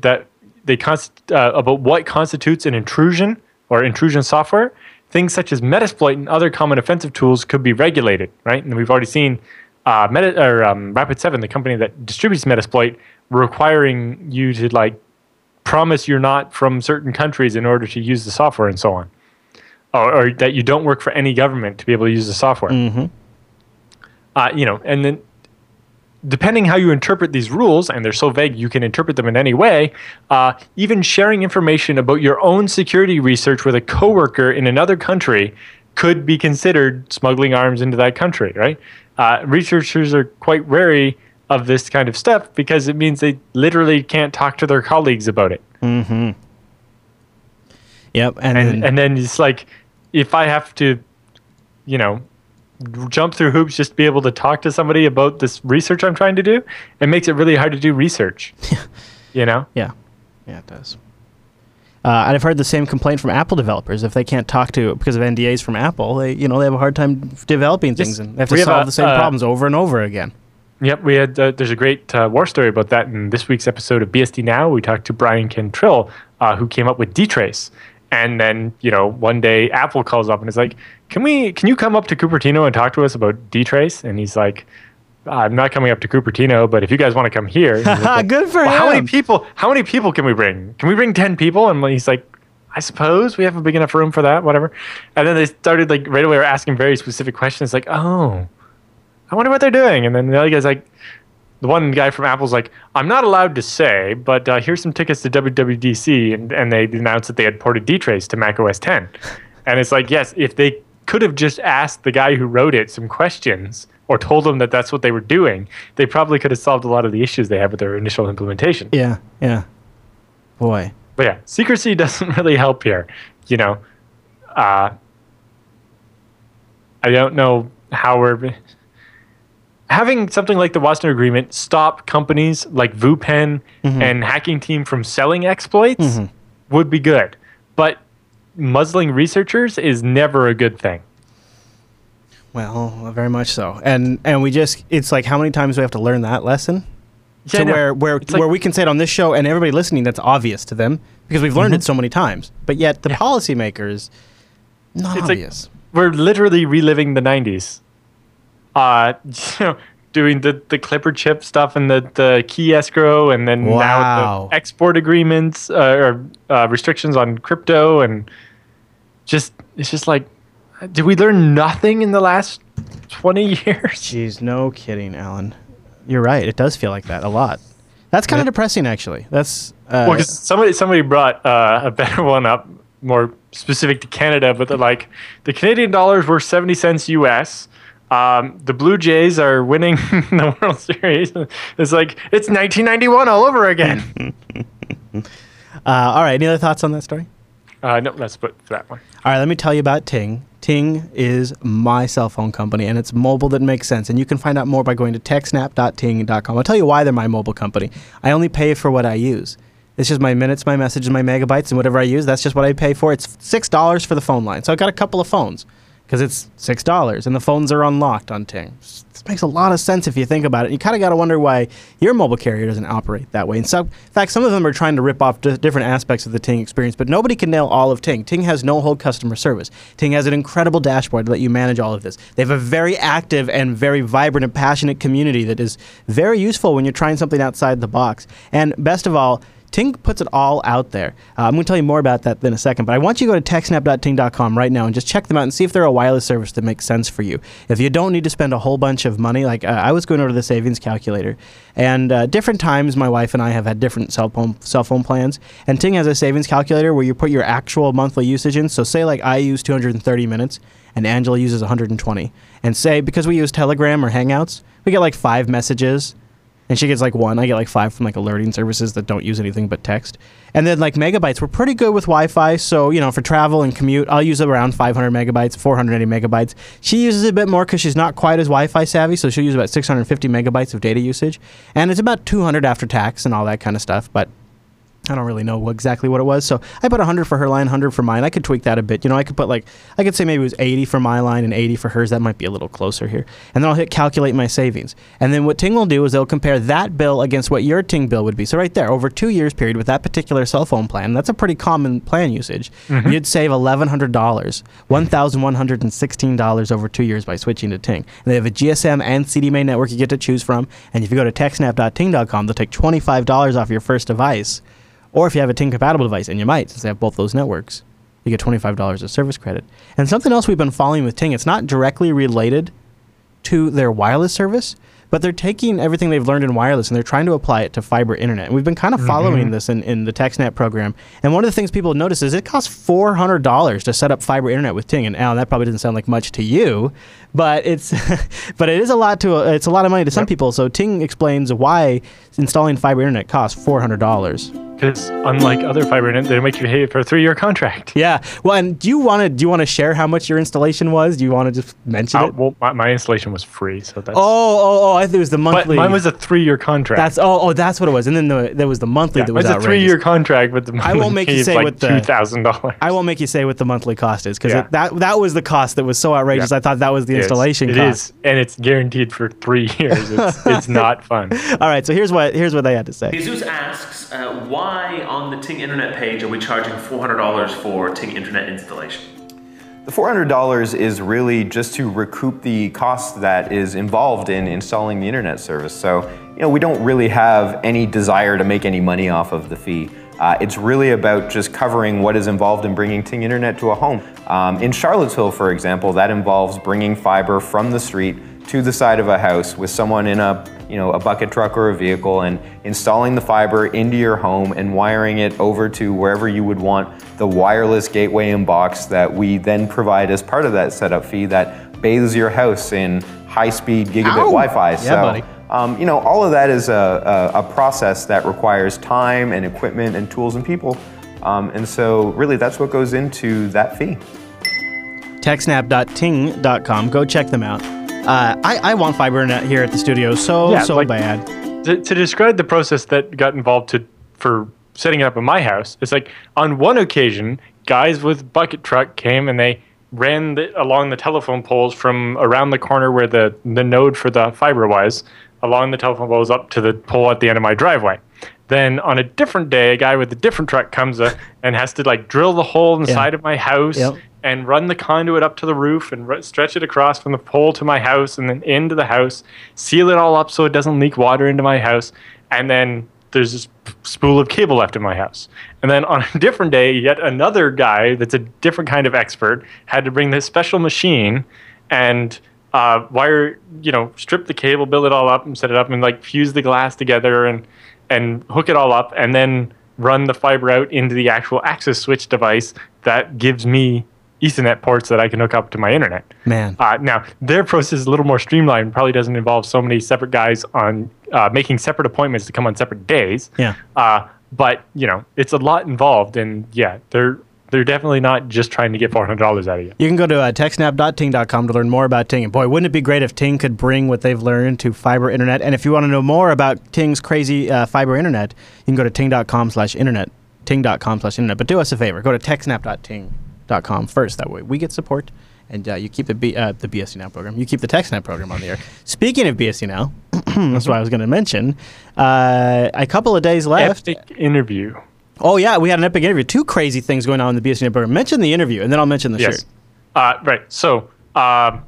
Speaker 2: that they const- uh, about what constitutes an intrusion or intrusion software, things such as Metasploit and other common offensive tools could be regulated, right? And we've already seen uh, Meta or um, Rapid7, the company that distributes Metasploit, requiring you to like promise you're not from certain countries in order to use the software and so on, or, or that you don't work for any government to be able to use the software. Uh, you know, and then depending how you interpret these rules, and they're so vague you can interpret them in any way, uh, even sharing information about your own security research with a coworker in another country could be considered smuggling arms into that country, right? Uh, researchers are quite wary of this kind of stuff because it means they literally can't talk to their colleagues about it. Mm-hmm.
Speaker 1: Yep. And,
Speaker 2: and
Speaker 1: then,
Speaker 2: and then it's like if I have to, you know, jump through hoops just to be able to talk to somebody about this research I'm trying to do, it makes it really hard to do research. you know,
Speaker 1: yeah. Yeah, it does. Uh, and I've heard the same complaint from Apple developers. If they can't talk to because of NDAs from Apple, they you know they have a hard time developing things
Speaker 2: Yes.
Speaker 1: and they have to
Speaker 2: We have
Speaker 1: solve
Speaker 2: a,
Speaker 1: the same
Speaker 2: uh,
Speaker 1: problems over and over again.
Speaker 2: Yep, we had. Uh, there's a great uh, war story about that in this week's episode of BSD Now. We talked to Bryan Cantrill, uh, who came up with dtrace, and then you know one day Apple calls up and is like, "Can we? Can you come up to Cupertino and talk to us about dtrace?" And he's like, "I'm not coming up to Cupertino, but if you guys want to come here, like,
Speaker 1: Good for
Speaker 2: "Well, How many people? How many people can we bring? Can we bring ten people?" And he's like. I suppose we have a big enough room for that, whatever. And then they started like right away were asking very specific questions, like, "Oh, I wonder what they're doing. And then the other guy's like, the one guy from Apple's like, I'm not allowed to say, but uh, here's some tickets to WWDC. And, and they announced that they had ported dtrace to Mac OS 10. And it's like, yes, if they could have just asked the guy who wrote it some questions or told them that that's what they were doing, they probably could have solved a lot of the issues they had with their initial implementation.
Speaker 1: Yeah, yeah. Boy.
Speaker 2: But yeah, secrecy doesn't really help here. You know, uh, I don't know how we're having something like the Wassenaar Agreement stop companies like VuPen
Speaker 1: Mm-hmm.
Speaker 2: and Hacking Team from selling exploits would be good, but muzzling researchers is never a good thing.
Speaker 1: Well, very much so. And and we just it's like how many times do we have to learn that lesson?
Speaker 2: Yeah,
Speaker 1: to
Speaker 2: know.
Speaker 1: where where
Speaker 2: It's like-
Speaker 1: where we can say it on this show and everybody listening that's obvious to them because we've learned it so many times. But yet the
Speaker 2: Mm-hmm. Yeah.
Speaker 1: policymakers not
Speaker 2: It's like-
Speaker 1: obvious.
Speaker 2: we're literally reliving the 90s uh you know doing the the clipper chip stuff and the the key escrow and then
Speaker 1: Wow.
Speaker 2: now the export agreements uh, or uh, restrictions on crypto and just it's just like did we learn nothing in the last 20 years
Speaker 1: Jeez, no kidding, Allan. You're right. It does feel like that a lot. That's kind of
Speaker 2: Yeah.
Speaker 1: depressing, actually. That's uh,
Speaker 2: well because somebody somebody brought uh, a better one up more specific to canada but they're like the canadian dollars were 70 cents us um, the Blue Jays are winning the World Series. It's like it's 1991 all over again.
Speaker 1: uh, all right. Any other thoughts on that story?
Speaker 2: Uh, no, that's but for that one.
Speaker 1: All right, let me tell you about Ting. Ting is my cell phone company, and it's mobile that makes sense. And you can find out more by going to techsnap.ting.com. I'll tell you why they're my mobile company. I only pay for what I use. It's just my minutes, my messages, my megabytes, and whatever I use. That's just what I pay for. It's six dollars for the phone line. So I've got a couple of phones because it's six dollars, and the phones are unlocked on Ting. This makes a lot of sense if you think about it. You kind of got to wonder why your mobile carrier doesn't operate that way. And so, in fact, some of them are trying to rip off di- different aspects of the Ting experience, but nobody can nail all of Ting. Ting has no hold customer service. Ting has an incredible dashboard to let you manage all of this. They have a very active and very vibrant and passionate community that is very useful when you're trying something outside the box. And best of all, Ting puts it all out there. Uh, I'm going to tell you more about that in a second, but I want you to go to techsnap.ting.com right now and just check them out and see if they're a wireless service that makes sense for you. If you don't need to spend a whole bunch of money, like uh, I was going over the savings calculator, and uh, different times my wife and I have had different cell phone cell phone plans, and Ting has a savings calculator where you put your actual monthly usage in. So say like I use 230 minutes and Angela uses 120, and say because we use Telegram or Hangouts, we get like five messages and she gets like one. I get like five from like alerting services that don't use anything but text. And then like megabytes, we're pretty good with Wi-Fi. So you know, for travel and commute, I'll use around 500 megabytes, 480 megabytes. She uses a bit more because she's not quite as Wi-Fi savvy, so she'll use about 650 megabytes of data usage, and it's about 200 after tax and all that kind of stuff. But I don't really know what- exactly what it was. So I put 100 for her line, 100 for mine. I could tweak that a bit. You know, I could put like, I could say maybe it was 80 for my line and 80 for hers. That might be a little closer here. And then I'll hit calculate my savings. And then what Ting will do is they'll compare that bill against what your Ting bill would be. So right there, over two years period with that particular cell phone plan, that's a pretty common plan usage. Mm-hmm. You'd save $1,100, $1,116 over two years by switching to Ting. And they have a GSM and CDMA network you get to choose from. And if you go to techsnap.ting.com, they'll take $25 off your first device. Or if you have a Ting compatible device, and you might, since they have both those networks, you get $25 of service credit. And something else we've been following with Ting, it's not directly related to their wireless service, but they're taking everything they've learned in wireless and they're trying to apply it to fiber internet. And we've been kind of following mm-hmm. this in, in the TechSnap program. And one of the things people have noticed is it costs $400 to set up fiber internet with Ting. And Allan, that probably doesn't sound like much to you, but it's but it is a lot to it's a lot of money to some
Speaker 2: Yep.
Speaker 1: people. So Ting explains why installing fiber internet costs $400.
Speaker 2: Because unlike other fiber internet, they make you pay for a three-year contract.
Speaker 1: Yeah. Well, and do you want to do you want to share how much your installation was? Do you want to just mention
Speaker 2: Uh,
Speaker 1: it?
Speaker 2: well, my, my installation was free, so that's.
Speaker 1: Oh, oh, oh! I think it was the
Speaker 2: but
Speaker 1: monthly.
Speaker 2: mine was a three-year contract.
Speaker 1: That's oh, oh, that's what it was. And then the, there was the monthly
Speaker 2: yeah,
Speaker 1: that
Speaker 2: it
Speaker 1: was
Speaker 2: was a three-year contract, but the
Speaker 1: I won't make you say
Speaker 2: like
Speaker 1: what the-
Speaker 2: two thousand dollars.
Speaker 1: I won't make you say what the monthly cost is because
Speaker 2: Yeah.
Speaker 1: that that was the cost that was so outrageous.
Speaker 2: Yeah.
Speaker 1: I thought that was the installation
Speaker 2: It
Speaker 1: cost.
Speaker 2: is, and it's guaranteed for three years. It's, it's not fun.
Speaker 1: All right, so here's what here's what they had to say.
Speaker 3: Jesus asks, uh, why on the Ting Internet page are we charging $400 for Ting Internet installation?
Speaker 4: The $400 is really just to recoup the cost that is involved in installing the internet service. So, you know, we don't really have any desire to make any money off of the fee. Uh, it's really about just covering what is involved in bringing Ting Internet to a home. Um, in Charlottesville, for example, that involves bringing fiber from the street to the side of a house with someone in a you know a bucket truck or a vehicle and installing the fiber into your home and wiring it over to wherever you would want the wireless gateway and box that we then provide as part of that setup fee that bathes your house in high-speed gigabit
Speaker 1: Ow!
Speaker 4: Wi-Fi.
Speaker 1: Yeah,
Speaker 4: so,
Speaker 1: buddy.
Speaker 4: Um, you know, all of that is a, a, a process that requires time and equipment and tools and people. Um, and so, really, that's what goes into that fee.
Speaker 1: techsnap.ting.com. Go check them out. Uh, I, I want fiber internet here at the studio so,
Speaker 2: Yeah,
Speaker 1: so
Speaker 2: like-
Speaker 1: bad.
Speaker 2: to, to describe the process that got involved to for setting it up in my house, it's like on one occasion, guys with bucket truck came and they ran the, along the telephone poles from around the corner where the, the node for the fiber was, along the telephone poles up to the pole at the end of my driveway. Then on a different day, a guy with a different truck comes uh, and has to like drill the hole in the
Speaker 1: Yeah.
Speaker 2: side of my house
Speaker 1: Yep.
Speaker 2: And run the conduit up to the roof and stretch it across from the pole to my house and then into the house, seal it all up so it doesn't leak water into my house, and then there's this spool of cable left in my house. And then on a different day, yet another guy that's a different kind of expert had to bring this special machine and uh, wire, you know, strip the cable, build it all up, and set it up, and like fuse the glass together and and hook it all up, and then run the fiber out into the actual access switch device that gives me Ethernet ports that I can hook up to my internet.
Speaker 1: Man.
Speaker 2: Uh, now, their process is a little more streamlined. Probably doesn't involve so many separate guys on uh, making separate appointments to come on separate days.
Speaker 1: Yeah.
Speaker 2: Uh, but you know, it's a lot involved, and yeah, they're they're definitely not just trying to get four hundred dollars out of you.
Speaker 1: You can go to uh, techsnap.ting.com to learn more about Ting. And boy, wouldn't it be great if Ting could bring what they've learned to fiber internet? And if you want to know more about Ting's crazy uh, fiber internet, you can go to ting.com slash internet, ting.com slash internet. But do us a favor, go to techsnap.ting.com first. That way we get support and uh, you keep the, B, uh, the BSD Now program. You keep the TechSnap program on the air. Speaking of BSD Now, that's what I was going to mention. Uh, a couple of days left.
Speaker 2: Epic interview.
Speaker 1: Oh, yeah, we had an epic interview. Two crazy things going on in the BSD Now program. Mention the interview, and then I'll mention the
Speaker 2: Yes.
Speaker 1: shirt.
Speaker 2: Uh, right. So um,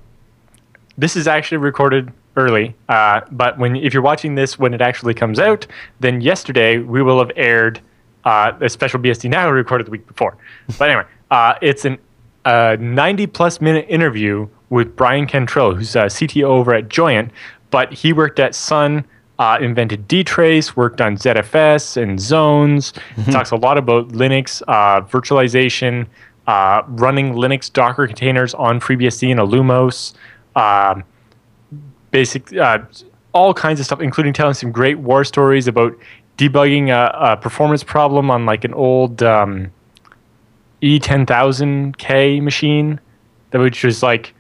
Speaker 2: this is actually recorded early, uh, but when if you're watching this when it actually comes out, then yesterday we will have aired uh, a special BSD Now recorded the week before. But anyway, uh, it's an a 90 plus minute interview with Bryan Cantrill, who's a CTO over at Joyent, but he worked at Sun. Uh, invented dtrace, worked on ZFS and zones. Talks a lot about Linux, uh, virtualization, uh, running Linux Docker containers on FreeBSD and Illumos, um, basic, uh, all kinds of stuff, including telling some great war stories about debugging a, a performance problem on like an old um, E10000K machine, that which was like,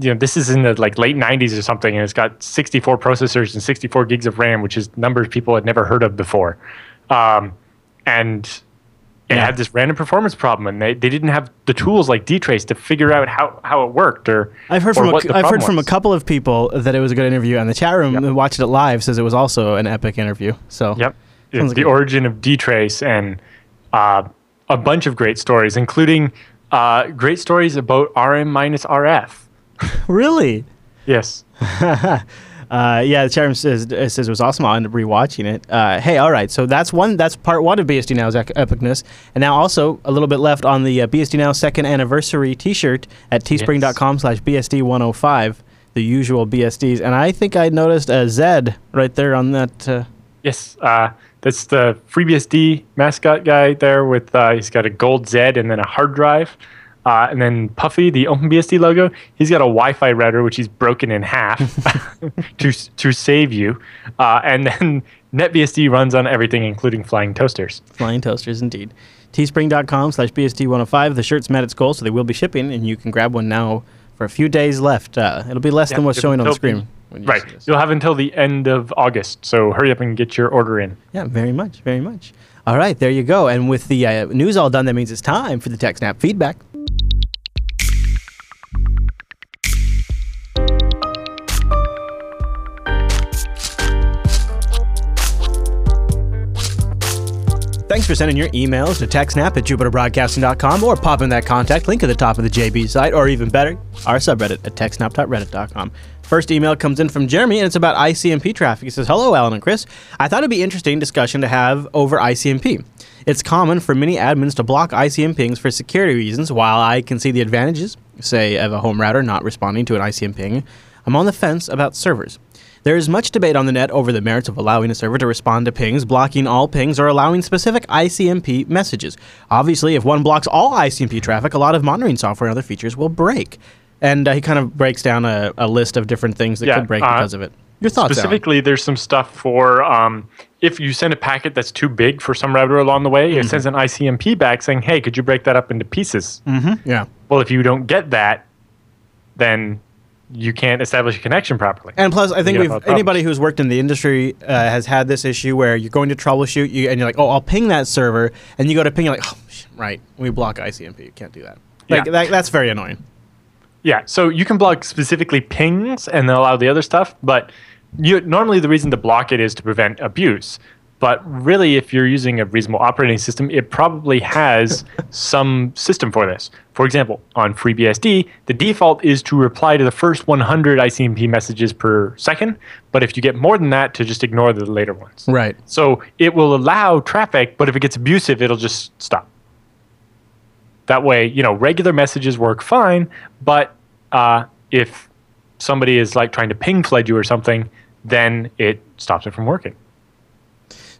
Speaker 2: you know, this is in the like late 90s or something, and it's got 64 processors and 64 gigs of RAM, which is numbers people had never heard of before. Um, and it
Speaker 1: Yeah.
Speaker 2: had this random performance problem, and they, they didn't have the tools like dtrace to figure out how, how it worked or
Speaker 1: I've heard
Speaker 2: or
Speaker 1: from a, I've heard
Speaker 2: problem
Speaker 1: from a couple of people that it was a good interview, and the chat room
Speaker 2: Yep.
Speaker 1: watched it live says it was also an epic interview. So
Speaker 2: Yep. It's
Speaker 1: Sounds
Speaker 2: the origin of dtrace and uh, a bunch of great stories, including uh, great stories about RM minus RF.
Speaker 1: really,
Speaker 2: Yes.
Speaker 1: uh, yeah, the chat room says it says it was awesome. I'll end up rewatching it. Uh, hey, all right, so that's one. That's part one of BSD Now's epicness, and now also a little bit left on the uh, BSD Now second anniversary T-shirt at teespring.com/slash BSD 105. The usual BSDs, and I think I noticed a Z right there on that. Uh,
Speaker 2: Yes. That's the FreeBSD mascot guy there with, uh, he's got a gold Z and then a hard drive. Uh, and then Puffy, the OpenBSD logo, he's got a Wi-Fi router which he's broken in half to to save you. Uh, and then NetBSD runs on everything, including flying toasters.
Speaker 1: Flying toasters, indeed. Teespring.com slash BSD105. The shirt's met its goal, so they will be shipping, and you can grab one now for a few days left. Uh, it'll be less than what's showing on the screen. When you
Speaker 2: Right. You'll have until the end of August, so hurry up and get your order in.
Speaker 1: Yeah, very much, very much. All right, there you go. And with the uh, news all done, that means it's time for the TechSnap feedback. Thanks for sending your emails to techsnap at jupiterbroadcasting.com or pop in that contact link at the top of the JB site, or even better, our subreddit at techsnap.reddit.com. First email comes in from Jeremy, and it's about ICMP traffic. He says, Hello, Allan and Chris. I thought it'd be interesting discussion to have over ICMP. It's common for many admins to block ICM pings for security reasons. While I can see the advantages, say, of a home router not responding to an ICM ping, I'm on the fence about servers. There is much debate on the net over the merits of allowing a server to respond to pings, blocking all pings, or allowing specific ICMP messages. Obviously, if one blocks all ICMP traffic, a lot of monitoring software and other features will break. And uh, he kind of breaks down a, a list of different things that
Speaker 2: Yeah,
Speaker 1: could break
Speaker 2: uh,
Speaker 1: because of it. Your thoughts, Allan?
Speaker 2: Specifically, there's some stuff for um, if you send a packet that's too big for some router along the way,
Speaker 1: Mm-hmm.
Speaker 2: it sends an ICMP back saying, "Hey, could you break that up into pieces?"
Speaker 1: Yeah.
Speaker 2: Well, if you don't get that, then you can't establish a connection properly.
Speaker 1: And plus, I think we've anybody who's worked in the industry uh, has had this issue where you're going to troubleshoot you and you're like, oh, I'll ping that server, and you go to ping, you're like, oh, right, we block ICMP, you can't do that. Like
Speaker 2: Yeah.
Speaker 1: that, that's very annoying.
Speaker 2: Yeah, so you can block specifically pings and then allow the other stuff, but you, normally the reason to block it is to prevent abuse. But really, if you're using a reasonable operating system, it probably has some system for this. For example, on FreeBSD, the default is to reply to the first 100 ICMP messages per second, but if you get more than that, to just ignore the later ones.
Speaker 1: Right.
Speaker 2: So it will allow traffic, but if it gets abusive, it'll just stop. That way, you know, regular messages work fine, but uh, if somebody is like trying to ping flood you or something, then it stops it from working.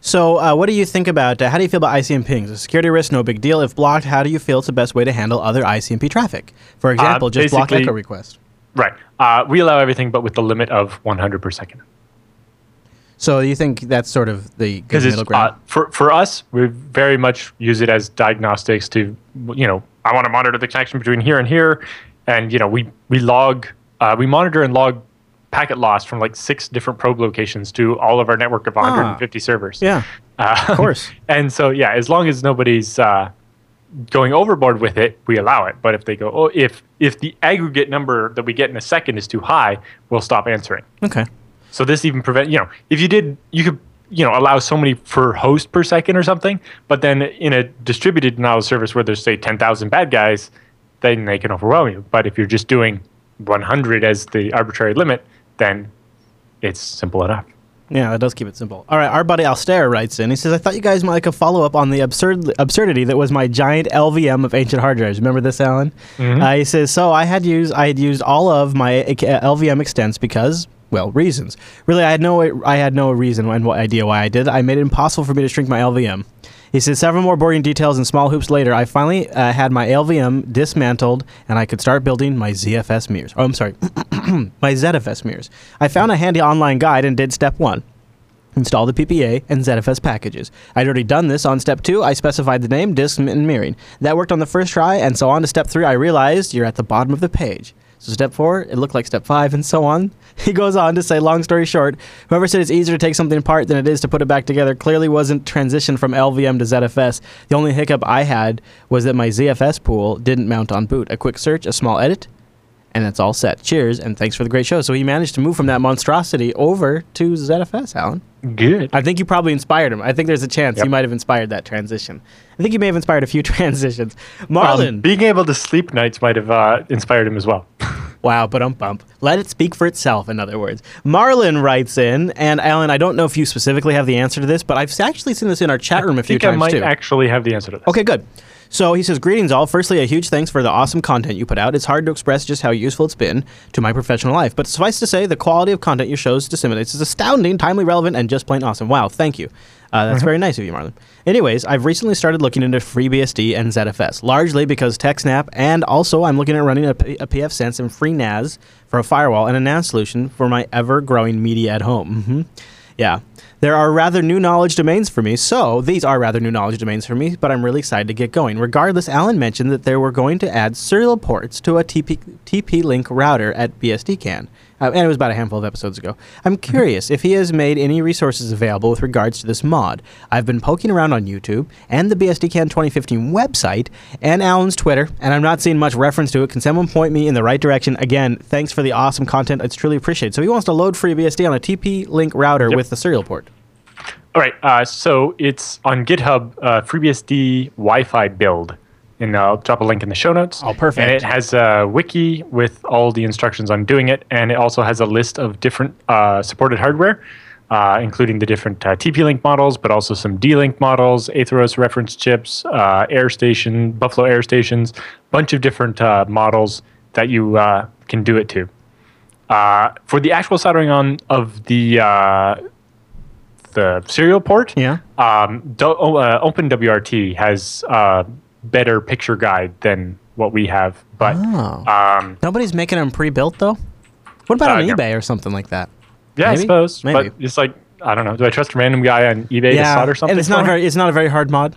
Speaker 1: So, uh, what do you think about? Uh, how do you feel about ICMP pings? A security risk, no big deal. If blocked, how do you feel it's the best way to handle other ICMP traffic? For example, just block echo request.
Speaker 2: Right. Uh, we allow everything, but with the limit of 100 per second.
Speaker 1: So, you think that's sort of the good middle ground?
Speaker 2: uh, for for us, we very much use it as diagnostics to, you know, I want to monitor the connection between here and here, and you know, we we log, uh, we monitor and log packet loss from like six different probe locations to all of our network of 150 servers.
Speaker 1: yeah,
Speaker 2: Uh,
Speaker 1: of course.
Speaker 2: And so, yeah, as long as nobody's uh, going overboard with it, we allow it. But if they go, oh, if if the aggregate number that we get in a second is too high, we'll stop answering.
Speaker 1: Okay.
Speaker 2: So this even prevent, you know, if you did, you could, you know, allow so many per host per second or something. But then in a distributed denial of service where there's say 10,000 bad guys, then they can overwhelm you. But if you're just doing 100 as the arbitrary limit, then it's simple enough.
Speaker 1: Yeah, that does keep it simple. All right, our buddy Alstair writes in. He says, "I thought you guys might like a follow up on the absurd absurdity that was my giant LVM of ancient hard drives. Remember this, Allan?" Uh, he says, "So I had used I had used all of my uh, LVM extents because." Well, reasons. Really, I had no I had no reason and idea why I did. I made it impossible for me to shrink my LVM. He says several more boring details and small hoops later, I finally uh, had my LVM dismantled and I could start building my ZFS mirrors. Oh, I'm sorry, my ZFS mirrors. I found a handy online guide and did step one install the PPA and ZFS packages. I'd already done this on step two. I specified the name, disk, and mirroring. That worked on the first try, and so on to step three. I realized you're at the bottom of the page. So step four, it looked like step five, and so on. He goes on to say, long story short, whoever said it's easier to take something apart than it is to put it back together clearly wasn't transitioned from LVM to ZFS. The only hiccup I had was that my ZFS pool didn't mount on boot. A quick search, a small edit, and that's all set. Cheers, and thanks for the great show. So he managed to move from that monstrosity over to ZFS, Allan.
Speaker 2: Good.
Speaker 1: I think you probably inspired him. I think there's a chance
Speaker 2: Yep.
Speaker 1: you might have inspired that transition. I think you may have inspired a few transitions.
Speaker 2: Um, being able to sleep nights might have uh, inspired him as well.
Speaker 1: wow, but um bump. Let it speak for itself, in other words. Marlon writes in, and Allan, I don't know if you specifically have the answer to this, but I've actually seen this in our chat room a
Speaker 2: I
Speaker 1: few
Speaker 2: think I might
Speaker 1: too.
Speaker 2: actually have the answer to this.
Speaker 1: Okay, good. So he says, Greetings all. Firstly, a huge thanks for the awesome content you put out. It's hard to express just how useful it's been to my professional life. But suffice to say, the quality of content your shows disseminates is astounding, timely, relevant, and just plain awesome. Wow, thank you. Uh, that's very nice of you, Marlon. Anyways, I've recently started looking into FreeBSD and ZFS, largely because TechSnap, and also I'm looking at running a, P- a PFSense and FreeNAS for a firewall and a NAS solution for my ever-growing media at home. hmm yeah. There are rather new knowledge domains for me, so these are rather new knowledge domains for me, but I'm really excited to get going. Regardless, Allan mentioned that they were going to add serial ports to a TP, TP Link router at BSDCAN, uh, and it was about a handful of episodes ago. I'm curious if he has made any resources available with regards to this mod. I've been poking around on YouTube and the BSDCAN 2015 website and Allan's Twitter, and I'm not seeing much reference to it. Can someone point me in the right direction? Again, thanks for the awesome content. It's truly appreciated. So he wants to load FreeBSD on a TP Link router
Speaker 2: Yep.
Speaker 1: with the serial port.
Speaker 2: All right. Uh, so it's on GitHub, uh, FreeBSD Wi-Fi build, and I'll drop a link in the show notes.
Speaker 1: Oh, perfect.
Speaker 2: And it has a wiki with all the instructions on doing it, and it also has a list of different uh, supported hardware, uh, including the different uh, TP-Link models, but also some D-Link models, Atheros reference chips, uh, Air Station, Buffalo Air Stations, bunch of different uh, models that you uh, can do it to. Uh, for the actual soldering on of the uh, the serial port,
Speaker 1: Yeah.
Speaker 2: um, do, oh, uh, OpenWRT has uh, better picture guide than what we have. But
Speaker 1: Oh.
Speaker 2: um,
Speaker 1: Nobody's making them pre-built though. What about
Speaker 2: Uh,
Speaker 1: on
Speaker 2: no.
Speaker 1: eBay or something like that?
Speaker 2: yeah, I suppose.
Speaker 1: Maybe.
Speaker 2: But it's like I don't know. Do I trust a random guy on eBay to solder something?
Speaker 1: and it's
Speaker 2: for
Speaker 1: not
Speaker 2: me?
Speaker 1: very. It's not a very hard mod.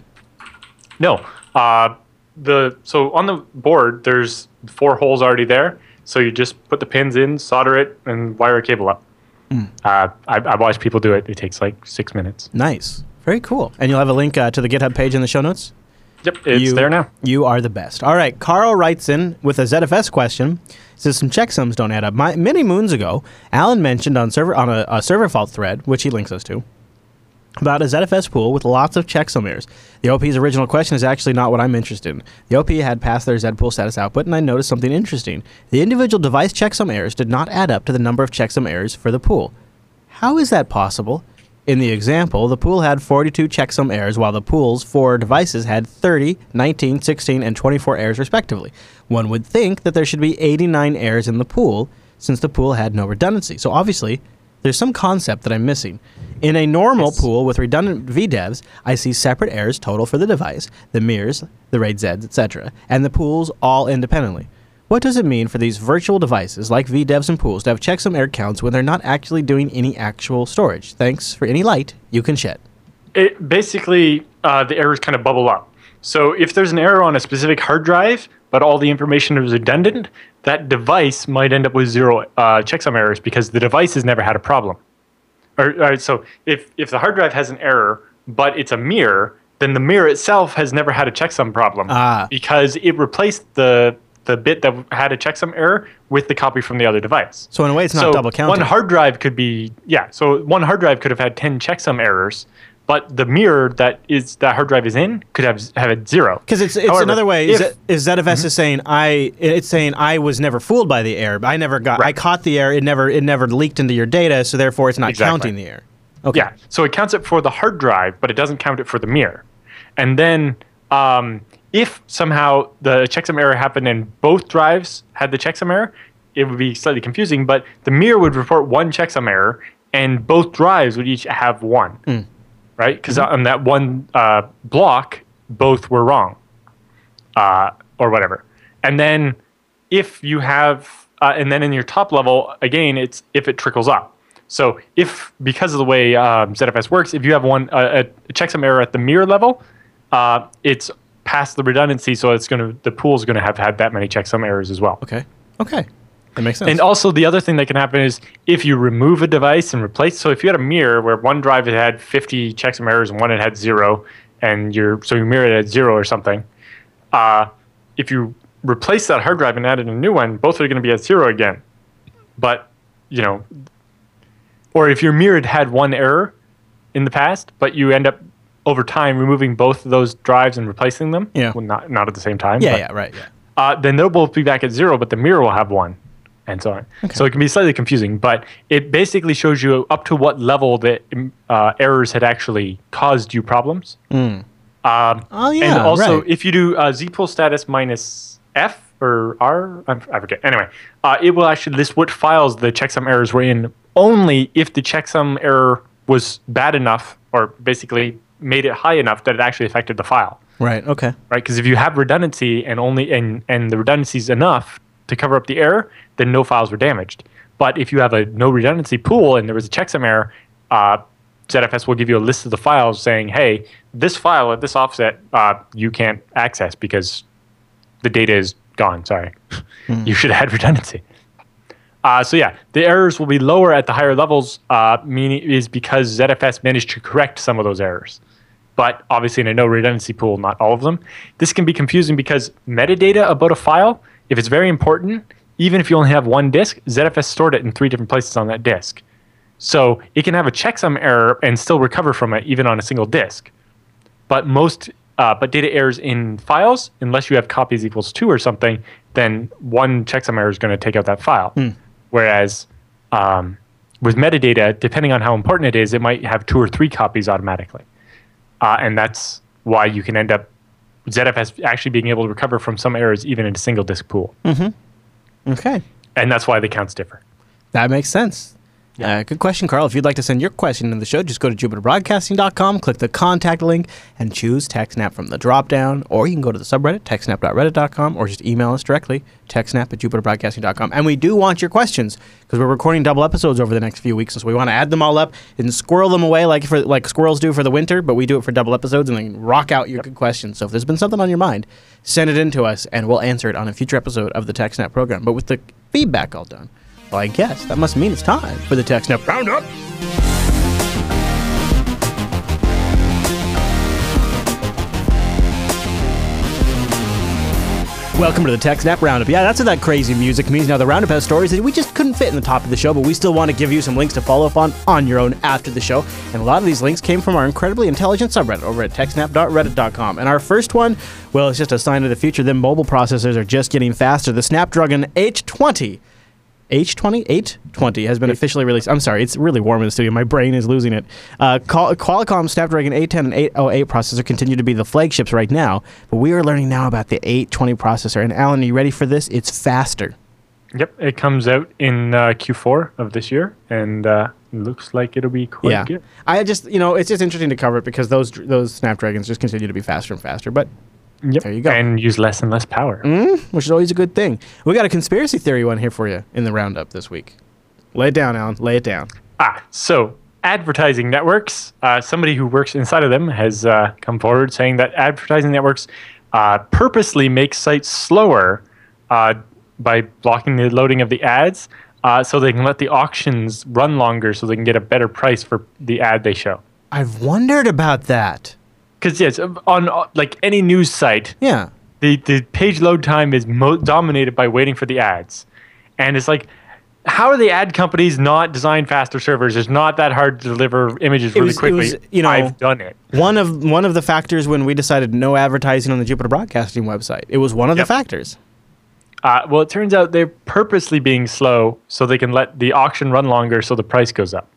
Speaker 2: No. Uh, the so on the board there's four holes already there. So you just put the pins in, solder it, and wire a cable up.
Speaker 1: Hmm.
Speaker 2: Uh, I, I watched people do it. It takes like six minutes.
Speaker 1: Nice, very cool. And you'll have a link uh, to the GitHub page in the show notes.
Speaker 2: Yep, it's
Speaker 1: you,
Speaker 2: there now.
Speaker 1: You are the best. All right, Carl writes in with a ZFS question. Says some checksums don't add up. My, many moons ago, Allan mentioned on server on a, a server fault thread, which he links us to, about a ZFS pool with lots of checksum errors. The OP's original question is actually not what I'm interested in. The OP had passed their Z pool status output, and I noticed something interesting. The individual device checksum errors did not add up to the number of checksum errors for the pool. How is that possible? In the example, the pool had 42 checksum errors, while the pool's four devices had 30, 19, 16, and 24 errors respectively. One would think that there should be 89 errors in the pool, since the pool had no redundancy. So obviously, there's some concept that I'm missing. In a normal
Speaker 2: Yes.
Speaker 1: pool with redundant VDEVs, I see separate errors total for the device, the mirrors, the RAID Zs, etc., and the pools all independently. What does it mean for these virtual devices like VDEVs and pools to have checksum error counts when they're not actually doing any actual storage? Thanks for any light you can shed.
Speaker 2: It basically uh, the errors kind of bubble up. So if there's an error on a specific hard drive, but all the information is redundant, that device might end up with zero uh, checksum errors because the device has never had a problem. Or, or so if if the hard drive has an error, but it's a mirror, then the mirror itself has never had a checksum problem
Speaker 1: Ah.
Speaker 2: because it replaced the the bit that had a checksum error with the copy from the other device.
Speaker 1: So in a way, it's not
Speaker 2: so
Speaker 1: double counting.
Speaker 2: One hard drive could be yeah. So one hard drive could have had ten checksum errors, but the mirror that is that hard drive is in could have have a zero.
Speaker 1: Because it's, it's
Speaker 2: However,
Speaker 1: another way. Is,
Speaker 2: if-
Speaker 1: it, is ZFS is saying I it's saying I was never fooled by the error. I never got I caught the error. It never it never leaked into your data, so therefore it's not
Speaker 2: Exactly.
Speaker 1: counting the error. Okay.
Speaker 2: Yeah. So it counts it for the hard drive, but it doesn't count it for the mirror. And then um, if somehow the checksum error happened and both drives had the checksum error, it would be slightly confusing. But the mirror would report one checksum error, and both drives would each have one, right? Because on that one uh, block, both were wrong, uh, or whatever. And then if you have, uh, and then in your top level, again, it's if it trickles up. So if because of the way um, ZFS works, if you have one uh, a checksum error at the mirror level, uh, it's past the redundancy, so it's going to the pool's going to have had that many checksum errors as well.
Speaker 1: Okay. Okay. That makes sense.
Speaker 2: And also the other thing that can happen is if you remove a device and replace. So if you had a mirror where one drive it had 50 checksum errors and one it had zero, and your so your mirror had zero or something, uh, if you replace that hard drive and added a new one, both are going to be at zero again. But you know, or if your mirror had one error in the past, but you end up over time removing both of those drives and replacing them,
Speaker 1: Yeah.
Speaker 2: well, not not at the same time,
Speaker 1: yeah,
Speaker 2: but-
Speaker 1: yeah, right, yeah.
Speaker 2: uh, then they'll both be back at zero, but the mirror will have one, and so on. Okay. So it can be slightly confusing, but it basically shows you up to what level the um, uh, errors had actually caused you problems. Um,
Speaker 1: Oh yeah.
Speaker 2: and also,
Speaker 1: right.
Speaker 2: if you do uh, zpool status minus F or R, I I forget. Anyway, uh, it will actually list what files the checksum errors were in only if the checksum error was bad enough or basically made it high enough that it actually affected the file
Speaker 1: right. Okay.
Speaker 2: right? Because if you have redundancy and only and and the redundancy is enough to cover up the error, then no files were damaged. But if you have a no redundancy pool and there was a checksum error, uh, ZFS will give you a list of the files saying, "Hey, this file at this offset uh, you can't access because the data is gone. Sorry, you should have had redundancy." Uh, so yeah, the errors will be lower at the higher levels, uh, meaning is because ZFS managed to correct some of those errors but obviously in a no redundancy pool, not all of them. This can be confusing because metadata about a file, if it's very important, even if you only have one disk, ZFS stored it in three different places on that disk. So it can have a checksum error and still recover from it even on a single disk. But most, uh, but data errors in files, unless you have copies equals two or something, then one checksum error is going to take out that file. Whereas um, with metadata, depending on how important it is, it might have two or three copies automatically uh, and that's why you can end up ZFS actually being able to recover from some errors even in a single disk pool,
Speaker 1: Okay.
Speaker 2: and that's why the counts differ.
Speaker 1: That makes sense. Uh, good question, Carl. If you'd like to send your question to the show, just go to jupiterbroadcasting.com, click the contact link, and choose TechSnap from the drop down. Or you can go to the subreddit, techsnap.reddit.com, or just email us directly, techsnap at jupiterbroadcasting.com. And we do want your questions because we're recording double episodes over the next few weeks, so we want to add them all up and squirrel them away like for like squirrels do for the winter, but we do it for double episodes and then rock out your good questions. So if there's been something on your mind, send it in to us, and we'll answer it on a future episode of the TechSnap program. But with the feedback all done. Well, I guess that must mean it's time for the TechSnap Roundup. Welcome to the TechSnap Roundup. Yeah, that's what that crazy music means. Now, the Roundup has stories that we just couldn't fit in the top of the show, but we still want to give you some links to follow up on on your own after the show. And a lot of these links came from our incredibly intelligent subreddit over at techsnap.reddit.com. And our first one, well, it's just a sign of the future. Them mobile processors are just getting faster. The Snapdragon H20 H20 820 has been officially released. I'm sorry, it's really warm in the studio. My brain is losing it. Uh, Qualcomm Snapdragon 810 and 808 processor continue to be the flagships right now, but we are learning now about the 820 processor. And Allan, are you ready for this? It's faster.
Speaker 2: Yep, it comes out in uh, Q4 of this year, and uh, looks like it'll be quite
Speaker 1: yeah,
Speaker 2: good.
Speaker 1: I just you know it's just interesting to cover it because those those Snapdragons just continue to be faster and faster. But
Speaker 2: Yep.
Speaker 1: There you go.
Speaker 2: And use less and less power.
Speaker 1: which is always a good thing. We got a conspiracy theory one here for you in the roundup this week. Lay it down, Allan. Lay it down.
Speaker 2: Ah, so advertising networks. Uh, somebody who works inside of them has uh, come forward saying that advertising networks uh, purposely make sites slower uh, by blocking the loading of the ads, uh, so they can let the auctions run longer, so they can get a better price for the ad they show.
Speaker 1: I've wondered about that.
Speaker 2: Because yes, on uh, like any news site,
Speaker 1: Yeah.
Speaker 2: the the page load time is mo- dominated by waiting for the ads, and it's like. How are the ad companies not design faster servers? It's not that hard to deliver images really
Speaker 1: was-
Speaker 2: quickly.
Speaker 1: was, you know-
Speaker 2: I've done it.
Speaker 1: One of one of the factors when we decided no advertising on the Jupiter Broadcasting website. It was one of
Speaker 2: Yep.
Speaker 1: the factors.
Speaker 2: Uh, well, it turns out they're purposely being slow so they can let the auction run longer, so the price goes up.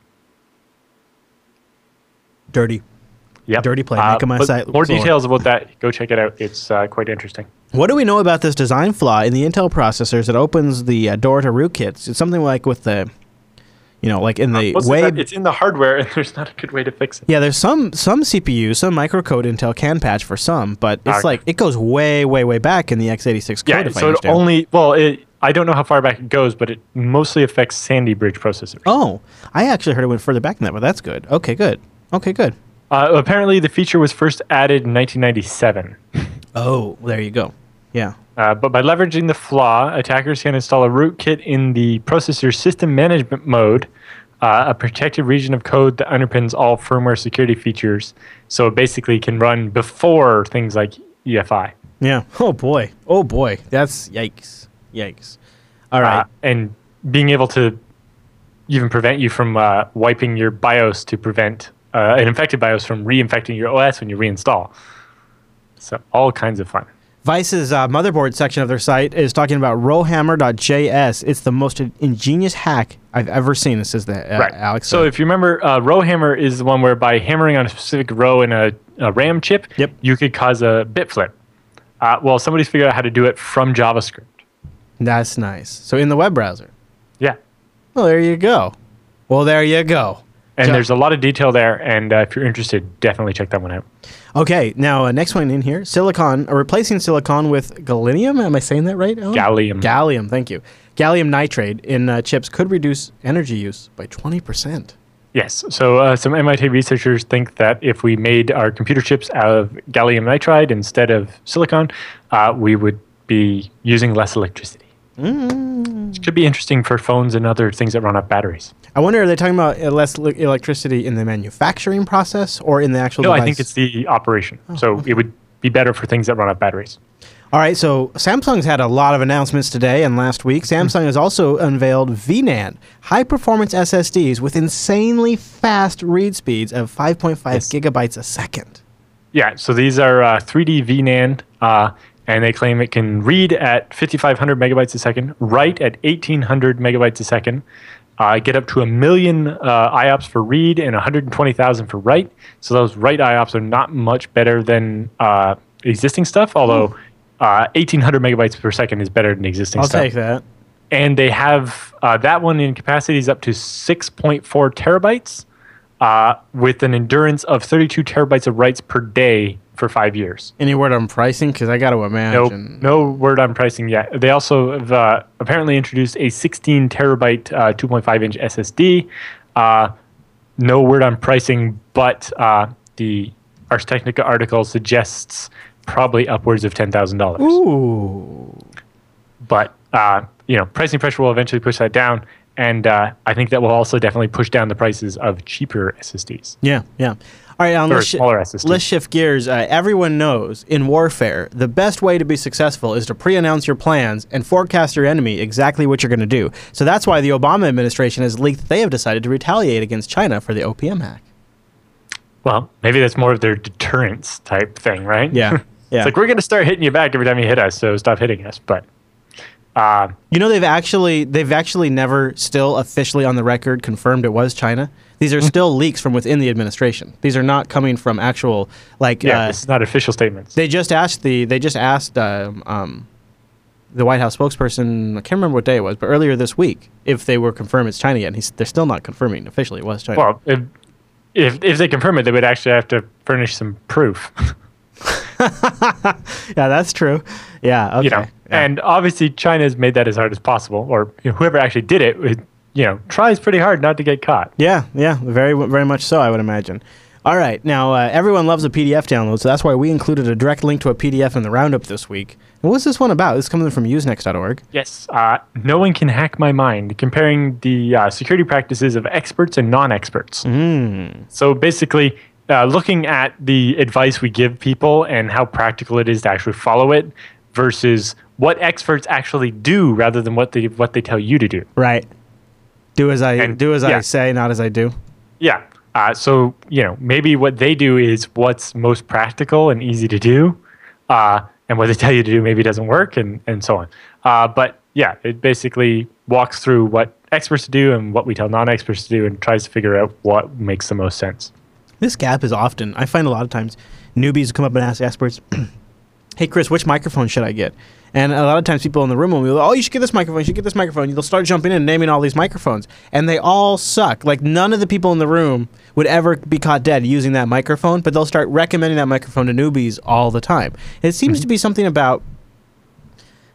Speaker 1: Dirty.
Speaker 2: Yep.
Speaker 1: Dirty play,
Speaker 2: Uh,
Speaker 1: my site
Speaker 2: More details about that. Go check it out. It's uh, quite interesting.
Speaker 1: What do we know about this design flaw in the Intel processors that opens the uh, door to rootkits? It's something like with the, you know, like in the
Speaker 2: What's
Speaker 1: way.
Speaker 2: It's in the hardware, and there's not a good way to fix it.
Speaker 1: Yeah, there's some some CPUs, some microcode Intel can patch for some, but it's
Speaker 2: Okay.
Speaker 1: like it goes way, way, way back in the x86 code.
Speaker 2: Yeah, so it only well, it, I don't know how far back it goes, but it mostly affects Sandy Bridge processors.
Speaker 1: Oh, I actually heard it went further back than that, but that's good. Okay, good. Okay, good.
Speaker 2: Uh, apparently, the feature was first added in 1997.
Speaker 1: Oh, there you go. Yeah.
Speaker 2: Uh, but by leveraging the flaw, attackers can install a rootkit in the processor system management mode, uh, a protected region of code that underpins all firmware security features. So it basically can run before things like EFI.
Speaker 1: Yeah. Oh boy. Oh boy. That's yikes. Yikes. All right.
Speaker 2: Uh, and being able to even prevent you from uh, wiping your BIOS to prevent uh, an infected BIOS from reinfecting your OS when you reinstall. So all kinds of fun.
Speaker 1: Vice's uh, motherboard section of their site is talking about rowhammer.js. It's the most ingenious hack I've ever seen. This is the uh,
Speaker 2: right.
Speaker 1: Alex.
Speaker 2: So if you remember, uh, row hammer is the one where by hammering on a specific row in a, a RAM chip,
Speaker 1: Yep.
Speaker 2: you could cause a bit flip. Uh, well, somebody's figured out how to do it from JavaScript.
Speaker 1: that's nice. So in the web browser.
Speaker 2: Yeah.
Speaker 1: Well, there you go. Well, there you go.
Speaker 2: And
Speaker 1: Ja-
Speaker 2: there's a lot of detail there. And uh, if you're interested, definitely check that one out.
Speaker 1: Okay, now uh, next one in here, silicon, or replacing silicon with gallium. Am I saying that right? Allan?
Speaker 2: Gallium.
Speaker 1: Gallium. Thank you. Gallium nitrate in uh, chips could reduce energy use by twenty percent.
Speaker 2: Yes. So uh, some MIT researchers think that if we made our computer chips out of gallium nitride instead of silicon, uh, we would be using less electricity.
Speaker 1: Mm.
Speaker 2: Which could be interesting for phones and other things that run off batteries.
Speaker 1: I wonder, are they talking about less electricity in the manufacturing process or in the actual
Speaker 2: No,
Speaker 1: device?
Speaker 2: I think it's the operation.
Speaker 1: Oh,
Speaker 2: so it would be better for things that run off batteries.
Speaker 1: All right, so Samsung's had a lot of announcements today and last week. Samsung has also unveiled VNAND, high performance SSDs with insanely fast read speeds of 5.5
Speaker 2: Yes.
Speaker 1: gigabytes a second.
Speaker 2: Yeah, so these are uh, 3D VNAND, uh, and they claim it can read at 5,500 megabytes a second, write at 1,800 megabytes a second, uh, get up to a million uh, IOPS for read and 120,000 for write. So those write IOPS are not much better than uh, existing stuff, although uh, 1,800 megabytes per second is better than existing
Speaker 1: I'll
Speaker 2: stuff.
Speaker 1: take that.
Speaker 2: and they have uh, that one in capacities up to 6.4 terabytes uh, with an endurance of 32 terabytes of writes per day for five years.
Speaker 1: Any word on pricing? Because I got to
Speaker 2: No,
Speaker 1: imagine.
Speaker 2: no word on pricing yet. They also have uh, apparently introduced a 16 terabyte, uh, 2.5 inch SSD. Uh, no word on pricing, but uh, the Ars Technica article suggests probably upwards of ten thousand dollars.
Speaker 1: Ooh.
Speaker 2: But uh, you know, pricing pressure will eventually push that down, and uh, I think that will also definitely push down the prices of cheaper SSDs.
Speaker 1: Yeah, yeah. All right,
Speaker 2: Or
Speaker 1: let's,
Speaker 2: SSD.
Speaker 1: let's shift gears. Uh, everyone knows in warfare, the best way to be successful is to pre announce your plans and forecast your enemy exactly what you're going to do. So that's why the Obama administration has leaked that they have decided to retaliate against China for the OPM hack.
Speaker 2: Well, maybe that's more of their deterrence type thing, right?
Speaker 1: Yeah, yeah.
Speaker 2: it's like we're going to start hitting you back every time you hit us, so stop hitting us. But uh,
Speaker 1: You know they've actually they've actually never still officially on the record confirmed it was China. These are still leaks from within the administration. These are not coming from actual like
Speaker 2: yeah,
Speaker 1: uh,
Speaker 2: this is not official statements.
Speaker 1: they just asked the they just asked um, um, the White House spokesperson I can't remember what day it was, but earlier this week if they were confirmed it's China yet. And he's, they're still not confirming officially it was China.
Speaker 2: Well, if, if if they confirm it, they would actually have to furnish some proof.
Speaker 1: yeah, that's true. Yeah, okay.
Speaker 2: you know,
Speaker 1: Yeah.
Speaker 2: and obviously China has made that as hard as possible, or you know, whoever actually did it, it, you know, tries pretty hard not to get caught.
Speaker 1: Yeah, yeah, very, very much so. I would imagine. All right, now uh, everyone loves a PDF download, so that's why we included a direct link to a PDF in the roundup this week. And what's this one about? This is coming from Usenix.org.
Speaker 2: Yes, uh, no one can hack my mind. Comparing the uh, security practices of experts and non-experts. So basically, uh, looking at the advice we give people and how practical it is to actually follow it, versus what experts actually do, rather than what they what they tell you to do.
Speaker 1: Right. Do as I
Speaker 2: And-
Speaker 1: do as I say, not as I do.
Speaker 2: Yeah. Uh, so you know, maybe what they do is what's most practical and easy to do, uh, and what they tell you to do maybe doesn't work, and and so on. Uh, but yeah, it basically walks through what experts do and what we tell non-experts to do, and tries to figure out what makes the most sense.
Speaker 1: This gap is often. I find a lot of times newbies come up and ask experts, "Hey, Chris, which microphone should I get?" And a lot of times people in the room will be like, "Oh, you should get this microphone. You should get this microphone." They'll start jumping in and naming all these microphones, and they all suck. Like none of the people in the room would ever be caught dead using that microphone, but they'll start recommending that microphone to newbies all the time. It seems hmm. to be something about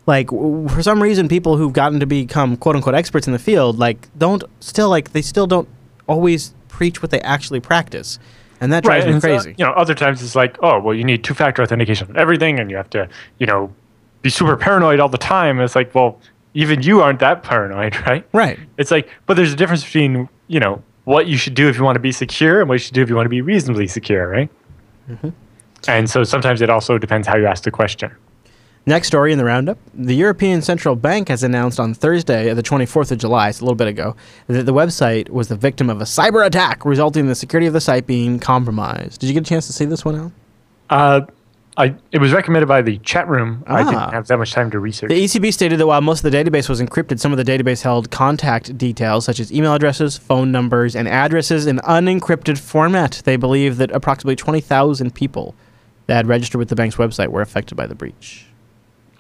Speaker 1: like w- for some reason people who've gotten to become quote unquote experts in the field like don't still like they still don't always preach what they actually practice and that drives me
Speaker 2: and so,
Speaker 1: crazy
Speaker 2: you know, other times it's like, oh, well, you need two-factor authentication on everything, and you have to, you know, be super paranoid all the time. And it's like, well, even you aren't that paranoid, right?
Speaker 1: right
Speaker 2: It's like, but there's a difference between, you know, what you should do if you want to be secure and what you should do if you want to be reasonably secure, right?
Speaker 1: Mm-hmm.
Speaker 2: And so sometimes it also depends how you ask the question.
Speaker 1: Next story in the roundup the european central bank has announced on thursday the 24th of july it's a little bit ago that the website was the victim of a cyber attack resulting in the security of the site being compromised did you get a chance to see this one out
Speaker 2: Uh, I, it was recommended by the chat room. I
Speaker 1: Ah.
Speaker 2: didn't have that much time to research.
Speaker 1: The ECB stated that while most of the database was encrypted, some of the database held contact details such as email addresses, phone numbers, and addresses in unencrypted format. They believe that approximately 20,000 people that had registered with the bank's website were affected by the breach.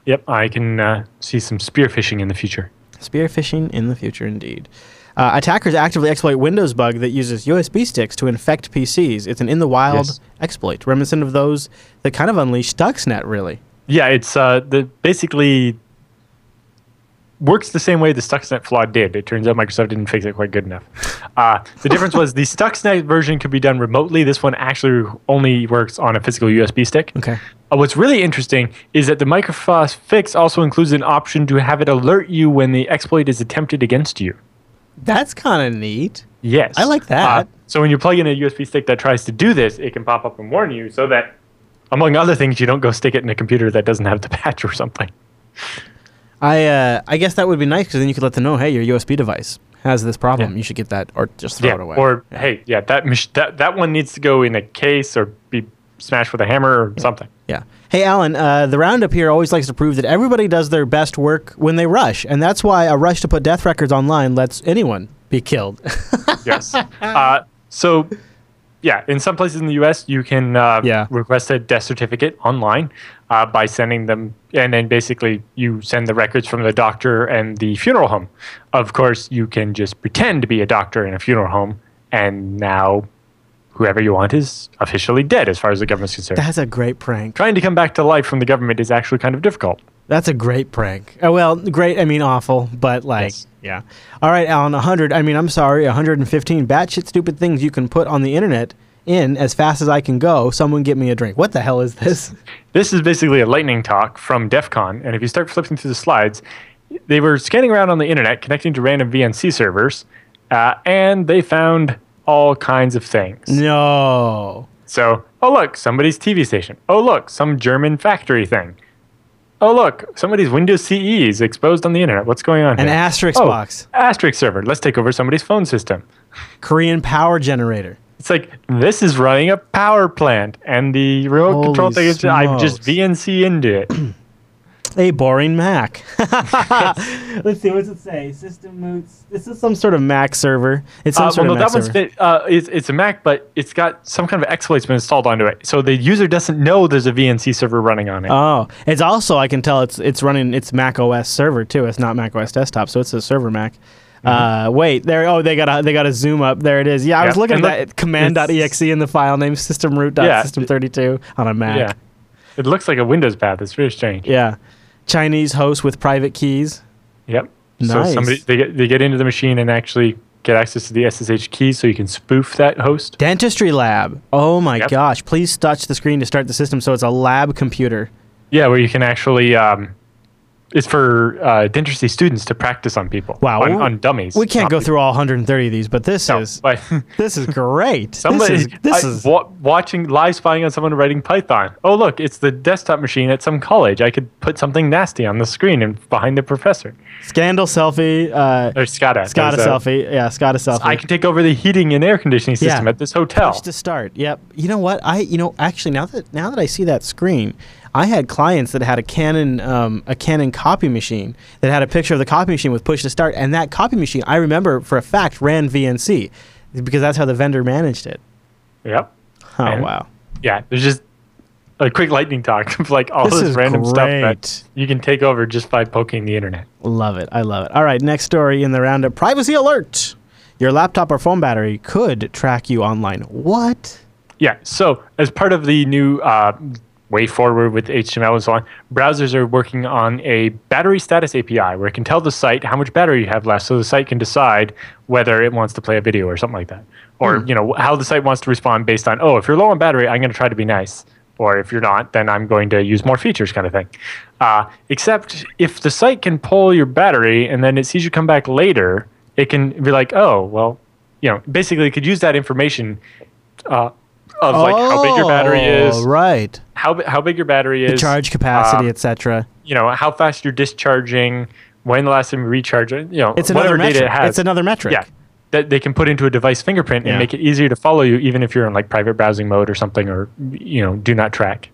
Speaker 2: Yep, I can uh, see some spear phishing in the future.
Speaker 1: Spear phishing in the future, indeed. Uh, attackers actively exploit Windows bug that uses USB sticks to infect PCs. It's an in the wild
Speaker 2: Yes.
Speaker 1: exploit, reminiscent of those that kind of unleashed Stuxnet, really.
Speaker 2: Yeah, it's uh, the basically works the same way the Stuxnet flaw did. It turns out Microsoft didn't fix it quite good enough. Uh, the difference was the Stuxnet version could be done remotely. This one actually only works on a physical USB stick.
Speaker 1: Okay.
Speaker 2: Uh, what's really interesting is that the Microsoft fix also includes an option to have it alert you when the exploit is attempted against you.
Speaker 1: That's kind of neat.
Speaker 2: Yes.
Speaker 1: I like that.
Speaker 2: Uh, so when you plug in a USB stick that tries to do this, it can pop up and warn you so that, among other things, you don't go stick it in a computer that doesn't have the patch or something.
Speaker 1: I uh, I guess that would be nice because then you could let them know, hey, your USB device has this problem.
Speaker 2: Yeah.
Speaker 1: You should get that, or just throw
Speaker 2: yeah.
Speaker 1: it away.
Speaker 2: Or hey, yeah, that, that that one needs to go in a case or be smashed with a hammer or something.
Speaker 1: yeah. Hey, Allan, uh, the roundup here always likes to prove that everybody does their best work when they rush, and that's why a rush to put death records online lets anyone be killed.
Speaker 2: Yes. uh, so, yeah, in some places in the U.S., you can uh,
Speaker 1: Yeah.
Speaker 2: request a death certificate online. Uh, by sending them, and then basically you send the records from the doctor and the funeral home. Of course, you can just pretend to be a doctor in a funeral home, and now whoever you want is officially dead as far as the government's concerned.
Speaker 1: That's a great prank.
Speaker 2: Trying to come back to life from the government is actually kind of difficult.
Speaker 1: That's a great prank. Oh, well, great. I mean, awful, but like,
Speaker 2: Yes.
Speaker 1: yeah. All right, Allan. 100. I mean, I'm sorry. 115 batshit stupid things you can put on the internet in as fast as I can go. Someone get me a drink. What the hell is this?
Speaker 2: This is basically a lightning talk from DEF CON, and if you start flipping through the slides, they were scanning around on the internet, connecting to random VNC servers, uh, and they found all kinds of things.
Speaker 1: No.
Speaker 2: So, oh look, somebody's TV station. Oh look, some German factory thing. Oh look, somebody's Windows CE is exposed on the internet. What's going on
Speaker 1: An
Speaker 2: here?
Speaker 1: asterisk
Speaker 2: oh,
Speaker 1: box.
Speaker 2: Asterisk server. Let's take over somebody's phone system.
Speaker 1: Korean power generator.
Speaker 2: It's like this is running a power plant, and the remote
Speaker 1: Holy
Speaker 2: control thing is I've just
Speaker 1: smokes.
Speaker 2: VNC into it.
Speaker 1: A boring Mac. Let's see. What's it say? System moots. This is some sort of Mac server. It's some
Speaker 2: Uh,
Speaker 1: sort
Speaker 2: well,
Speaker 1: of
Speaker 2: no,
Speaker 1: Mac
Speaker 2: that one's
Speaker 1: server.
Speaker 2: been, uh, it's, it's a Mac, but it's got some kind of exploit's been installed onto it, so the user doesn't know there's a VNC server running on it.
Speaker 1: Oh, it's also I can tell it's it's running it's Mac OS server too. It's not Mac OS desktop, so it's a server Mac. Uh, wait, there. Oh, they got a they got a zoom up. There it is. Yeah, I was
Speaker 2: Yeah,
Speaker 1: looking at
Speaker 2: and look,
Speaker 1: that command.exe in the file name system root
Speaker 2: Yeah.
Speaker 1: system 32 on a Mac.
Speaker 2: yeah, it looks like a Windows path. It's very strange.
Speaker 1: Yeah. Chinese host with private keys.
Speaker 2: Yep.
Speaker 1: Nice.
Speaker 2: So somebody they get they get into the machine and actually get access to the SSH keys, so you can spoof that host.
Speaker 1: Dentistry lab. Oh my
Speaker 2: Yep.
Speaker 1: gosh! Please touch the screen to start the system. So it's a lab computer.
Speaker 2: Yeah, where you can actually. Um, it's for uh, dentistry students to practice on people.
Speaker 1: Wow.
Speaker 2: On, on dummies.
Speaker 1: We can't go
Speaker 2: people.
Speaker 1: through all 130 of these, but this
Speaker 2: No,
Speaker 1: is
Speaker 2: but
Speaker 1: this is great.
Speaker 2: somebody
Speaker 1: this is, this
Speaker 2: I-
Speaker 1: is
Speaker 2: wa- watching live spying on someone writing Python. Oh look, it's the desktop machine at some college. I could put something nasty on the screen and behind the professor.
Speaker 1: SCADA selfie. Uh,
Speaker 2: Or SCADA.
Speaker 1: SCADA
Speaker 2: There's a-
Speaker 1: selfie. Yeah, SCADA selfie.
Speaker 2: I can take over the heating and air conditioning system
Speaker 1: Yeah.
Speaker 2: at this hotel.
Speaker 1: Push to start. Yep. You know what? I you know actually now that now that I see that screen, I had clients that had a Canon um, a Canon copy machine that had a picture of the copy machine with push to start, and that copy machine I remember for a fact ran VNC because that's how the vendor managed it.
Speaker 2: Yep.
Speaker 1: Oh
Speaker 2: And-
Speaker 1: wow.
Speaker 2: Yeah, there's just a quick lightning talk of like all
Speaker 1: This
Speaker 2: this,
Speaker 1: is
Speaker 2: random stuff
Speaker 1: great.
Speaker 2: that you can take over just by poking the internet.
Speaker 1: Love it. I love it. All right, next story in the roundup. Privacy alert. Your laptop or phone battery could track you online. What?
Speaker 2: Yeah. So as part of the new uh, way forward with HTML and so on, browsers are working on a battery status API where it can tell the site how much battery you have left, so the site can decide whether it wants to play a video or something like that, or you know how the site wants to respond based on oh if you're low on battery, I'm going to try to be nice. Or if you're not, then I'm going to use more features, kind of thing. Uh, except if the site can pull your battery and then it sees you come back later, it can be like, oh, well, you know, basically it could use that information uh, of like how big your battery is,
Speaker 1: Oh, Right.
Speaker 2: how how big your battery is,
Speaker 1: The charge capacity,
Speaker 2: um,
Speaker 1: etc.
Speaker 2: you know, how fast you're discharging, when the last time you recharged, it, you know,
Speaker 1: It's another
Speaker 2: whatever data
Speaker 1: metric.
Speaker 2: it has.
Speaker 1: It's another metric.
Speaker 2: Yeah, that they can put into a device fingerprint
Speaker 1: Yeah.
Speaker 2: and make it easier to follow you, even if you're in like private browsing mode or something, or you know, do not track.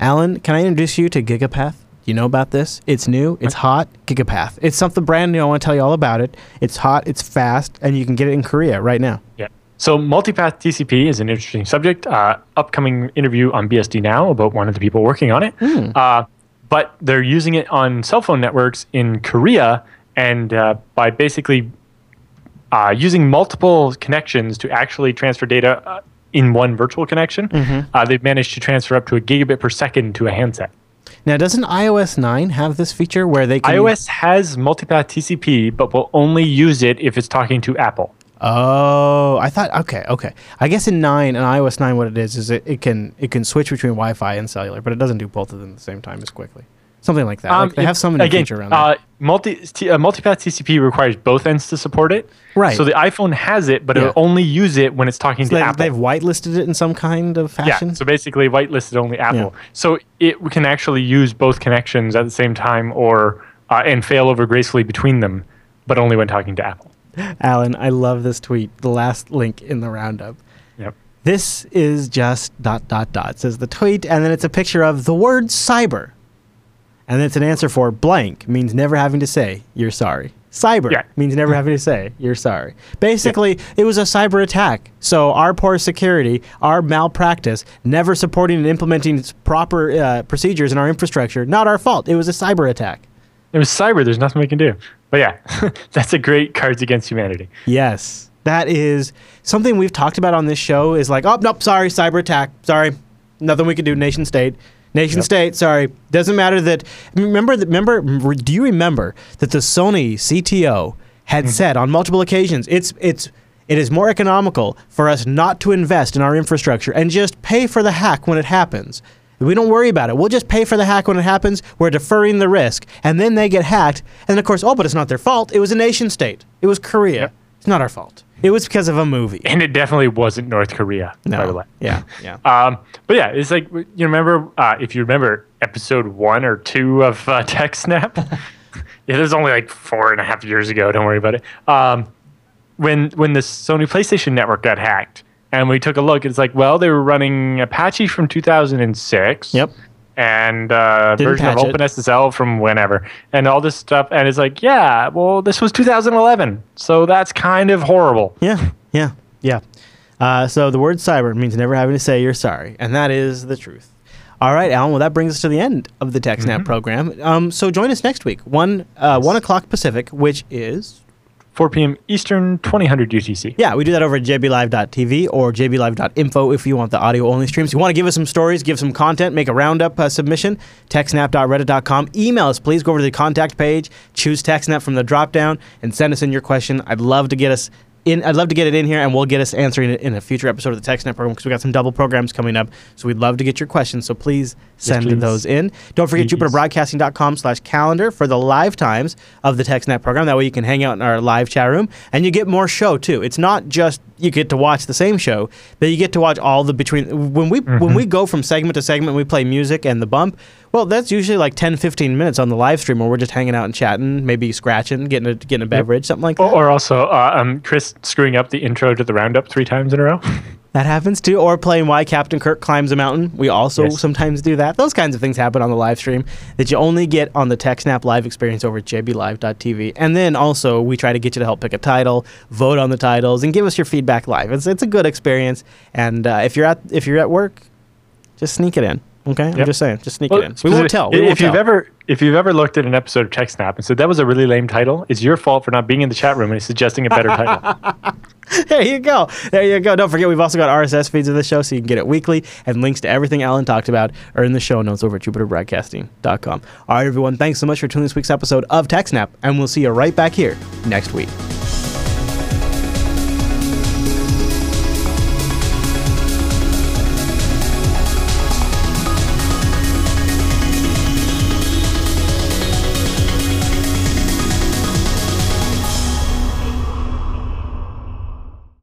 Speaker 1: Allan, can I introduce you to Gigapath? You know about this? It's new, it's hot. Gigapath. It's something brand new. I want to tell you all about it. It's hot, it's fast, and you can get it in Korea right now.
Speaker 2: Yeah. So multipath TCP is an interesting subject. Uh, upcoming interview on BSD now about one of the people working on it.
Speaker 1: Hmm.
Speaker 2: Uh, but they're using it on cell phone networks in Korea, and uh, by basically uh, using multiple connections to actually transfer data uh, in one virtual connection,
Speaker 1: Mm-hmm.
Speaker 2: uh, they've managed to transfer up to a gigabit per second to a handset.
Speaker 1: Now, doesn't iOS 9 have this feature where they can.
Speaker 2: iOS has multipath TCP, but will only use it if it's talking to Apple.
Speaker 1: Oh, I thought okay, okay. I guess in nine in iOS nine, what it is is it, it can it can switch between Wi-Fi and cellular, but it doesn't do both of them at the same time as quickly. Something like that. like they
Speaker 2: Um,
Speaker 1: have some new
Speaker 2: again,
Speaker 1: feature around
Speaker 2: uh,
Speaker 1: that.
Speaker 2: multi t- uh, multipath TCP requires both ends to support it.
Speaker 1: Right.
Speaker 2: So the iPhone has it, but
Speaker 1: Yeah.
Speaker 2: it'll only use it when it's talking
Speaker 1: So
Speaker 2: to
Speaker 1: they,
Speaker 2: Apple.
Speaker 1: they've whitelisted it in some kind of fashion.
Speaker 2: yeah. So basically, whitelisted only Apple.
Speaker 1: Yeah.
Speaker 2: So it can actually use both connections at the same time, or uh, and fail over gracefully between them, but only when talking to Apple.
Speaker 1: Allan, I love this tweet. The last link in the roundup.
Speaker 2: Yep.
Speaker 1: This is just dot dot dot. It says the tweet, and then it's a picture of the word cyber, and then it's an answer for blank means never having to say you're sorry. Cyber
Speaker 2: Yeah.
Speaker 1: means never having to say you're sorry. Basically, it was a cyber attack. So our poor security, our malpractice, never supporting and implementing proper uh, procedures in our infrastructure, not our fault. It was a cyber attack.
Speaker 2: It was cyber. There's nothing we can do. But yeah, that's a great Cards Against Humanity.
Speaker 1: Yes. That is something we've talked about on this show is like, oh, nope, sorry, cyber attack. Sorry. Nothing we can do, nation state. Nation
Speaker 2: Yep.
Speaker 1: state, sorry. Doesn't matter that. Remember, that, remember, do you remember that the Sony CTO had
Speaker 2: Mm-hmm.
Speaker 1: said on multiple occasions, it's, it's, it is more economical for us not to invest in our infrastructure and just pay for the hack when it happens. We don't worry about it. We'll just pay for the hack when it happens. We're deferring the risk. And then they get hacked. And of course, oh, but it's not their fault. It was a nation state. It was Korea.
Speaker 2: Yep.
Speaker 1: It's not our fault. It was because of a movie.
Speaker 2: And it definitely wasn't North Korea, by the way.
Speaker 1: Yeah. Yeah.
Speaker 2: Um, but yeah, it's like you remember uh, if you remember episode one or two of uh, TechSnap. yeah, this was only like four and a half years ago. Don't worry about it. Um, when when the Sony PlayStation Network got hacked, and we took a look, it's like, well, they were running Apache from 2006.
Speaker 1: Yep.
Speaker 2: And uh, version of
Speaker 1: it.
Speaker 2: OpenSSL from whenever, and all this stuff, and it's like, yeah, well, this was 2011, so that's kind of horrible.
Speaker 1: Yeah. Yeah. Yeah. Uh, so the word cyber means never having to say you're sorry. And that is the truth. All right, Allan. Well, that brings us to the end of the TechSnap
Speaker 2: Mm-hmm.
Speaker 1: program. Um, so join us next week, one uh, one o'clock Pacific, which is
Speaker 2: 4 p.m. Eastern, 2000 UTC.
Speaker 1: Yeah, we do that over at jblive.tv or jblive.info if you want the audio only streams. You want to give us some stories, give some content, make a roundup uh, submission, techsnap.reddit.com. Email us, please. Go over to the contact page, choose TechSnap from the drop down, and send us in your question. I'd love to get us. In, I'd love to get it in here, and we'll get us answering it in a future episode of the TechSnap program because we got some double programs coming up. So we'd love to get your questions. So please send
Speaker 2: please.
Speaker 1: those in. Don't forget
Speaker 2: Please.
Speaker 1: jupiterbroadcasting.com slash calendar for the live times of the TechSnap program. That way you can hang out in our live chat room and you get more show too. It's not just you get to watch the same show, but you get to watch all the between when we when mm-hmm. we go from segment to segment we play music and the bump. Well, that's usually like 10 15 minutes on the live stream where we're just hanging out and chatting, maybe scratching, getting a getting a beverage, something like that.
Speaker 2: Or, or also, uh, um, Chris screwing up the intro to the roundup three times in a row.
Speaker 1: That happens too. Or playing Why Captain Kirk Climbs a Mountain. We also
Speaker 2: Yes.
Speaker 1: sometimes do that. Those kinds of things happen on the live stream that you only get on the TechSnap live experience over at jblive.tv. And then also, we try to get you to help pick a title, vote on the titles, and give us your feedback live. It's, it's a good experience. And uh, if you're at if you're at work, just sneak it in. Okay, I'm just saying, just sneak
Speaker 2: Well,
Speaker 1: it in. We won't tell. We
Speaker 2: if
Speaker 1: won't
Speaker 2: you've
Speaker 1: tell.
Speaker 2: ever if you've ever looked at an episode of TechSnap and said that was a really lame title, it's your fault for not being in the chat room and suggesting a better title.
Speaker 1: there you go. There you go. Don't forget, we've also got RSS feeds of the show, so you can get it weekly, and links to everything Allan talked about are in the show notes over at jupiterbroadcasting.com. All right, everyone, thanks so much for tuning in this week's episode of TechSnap, and we'll see you right back here next week.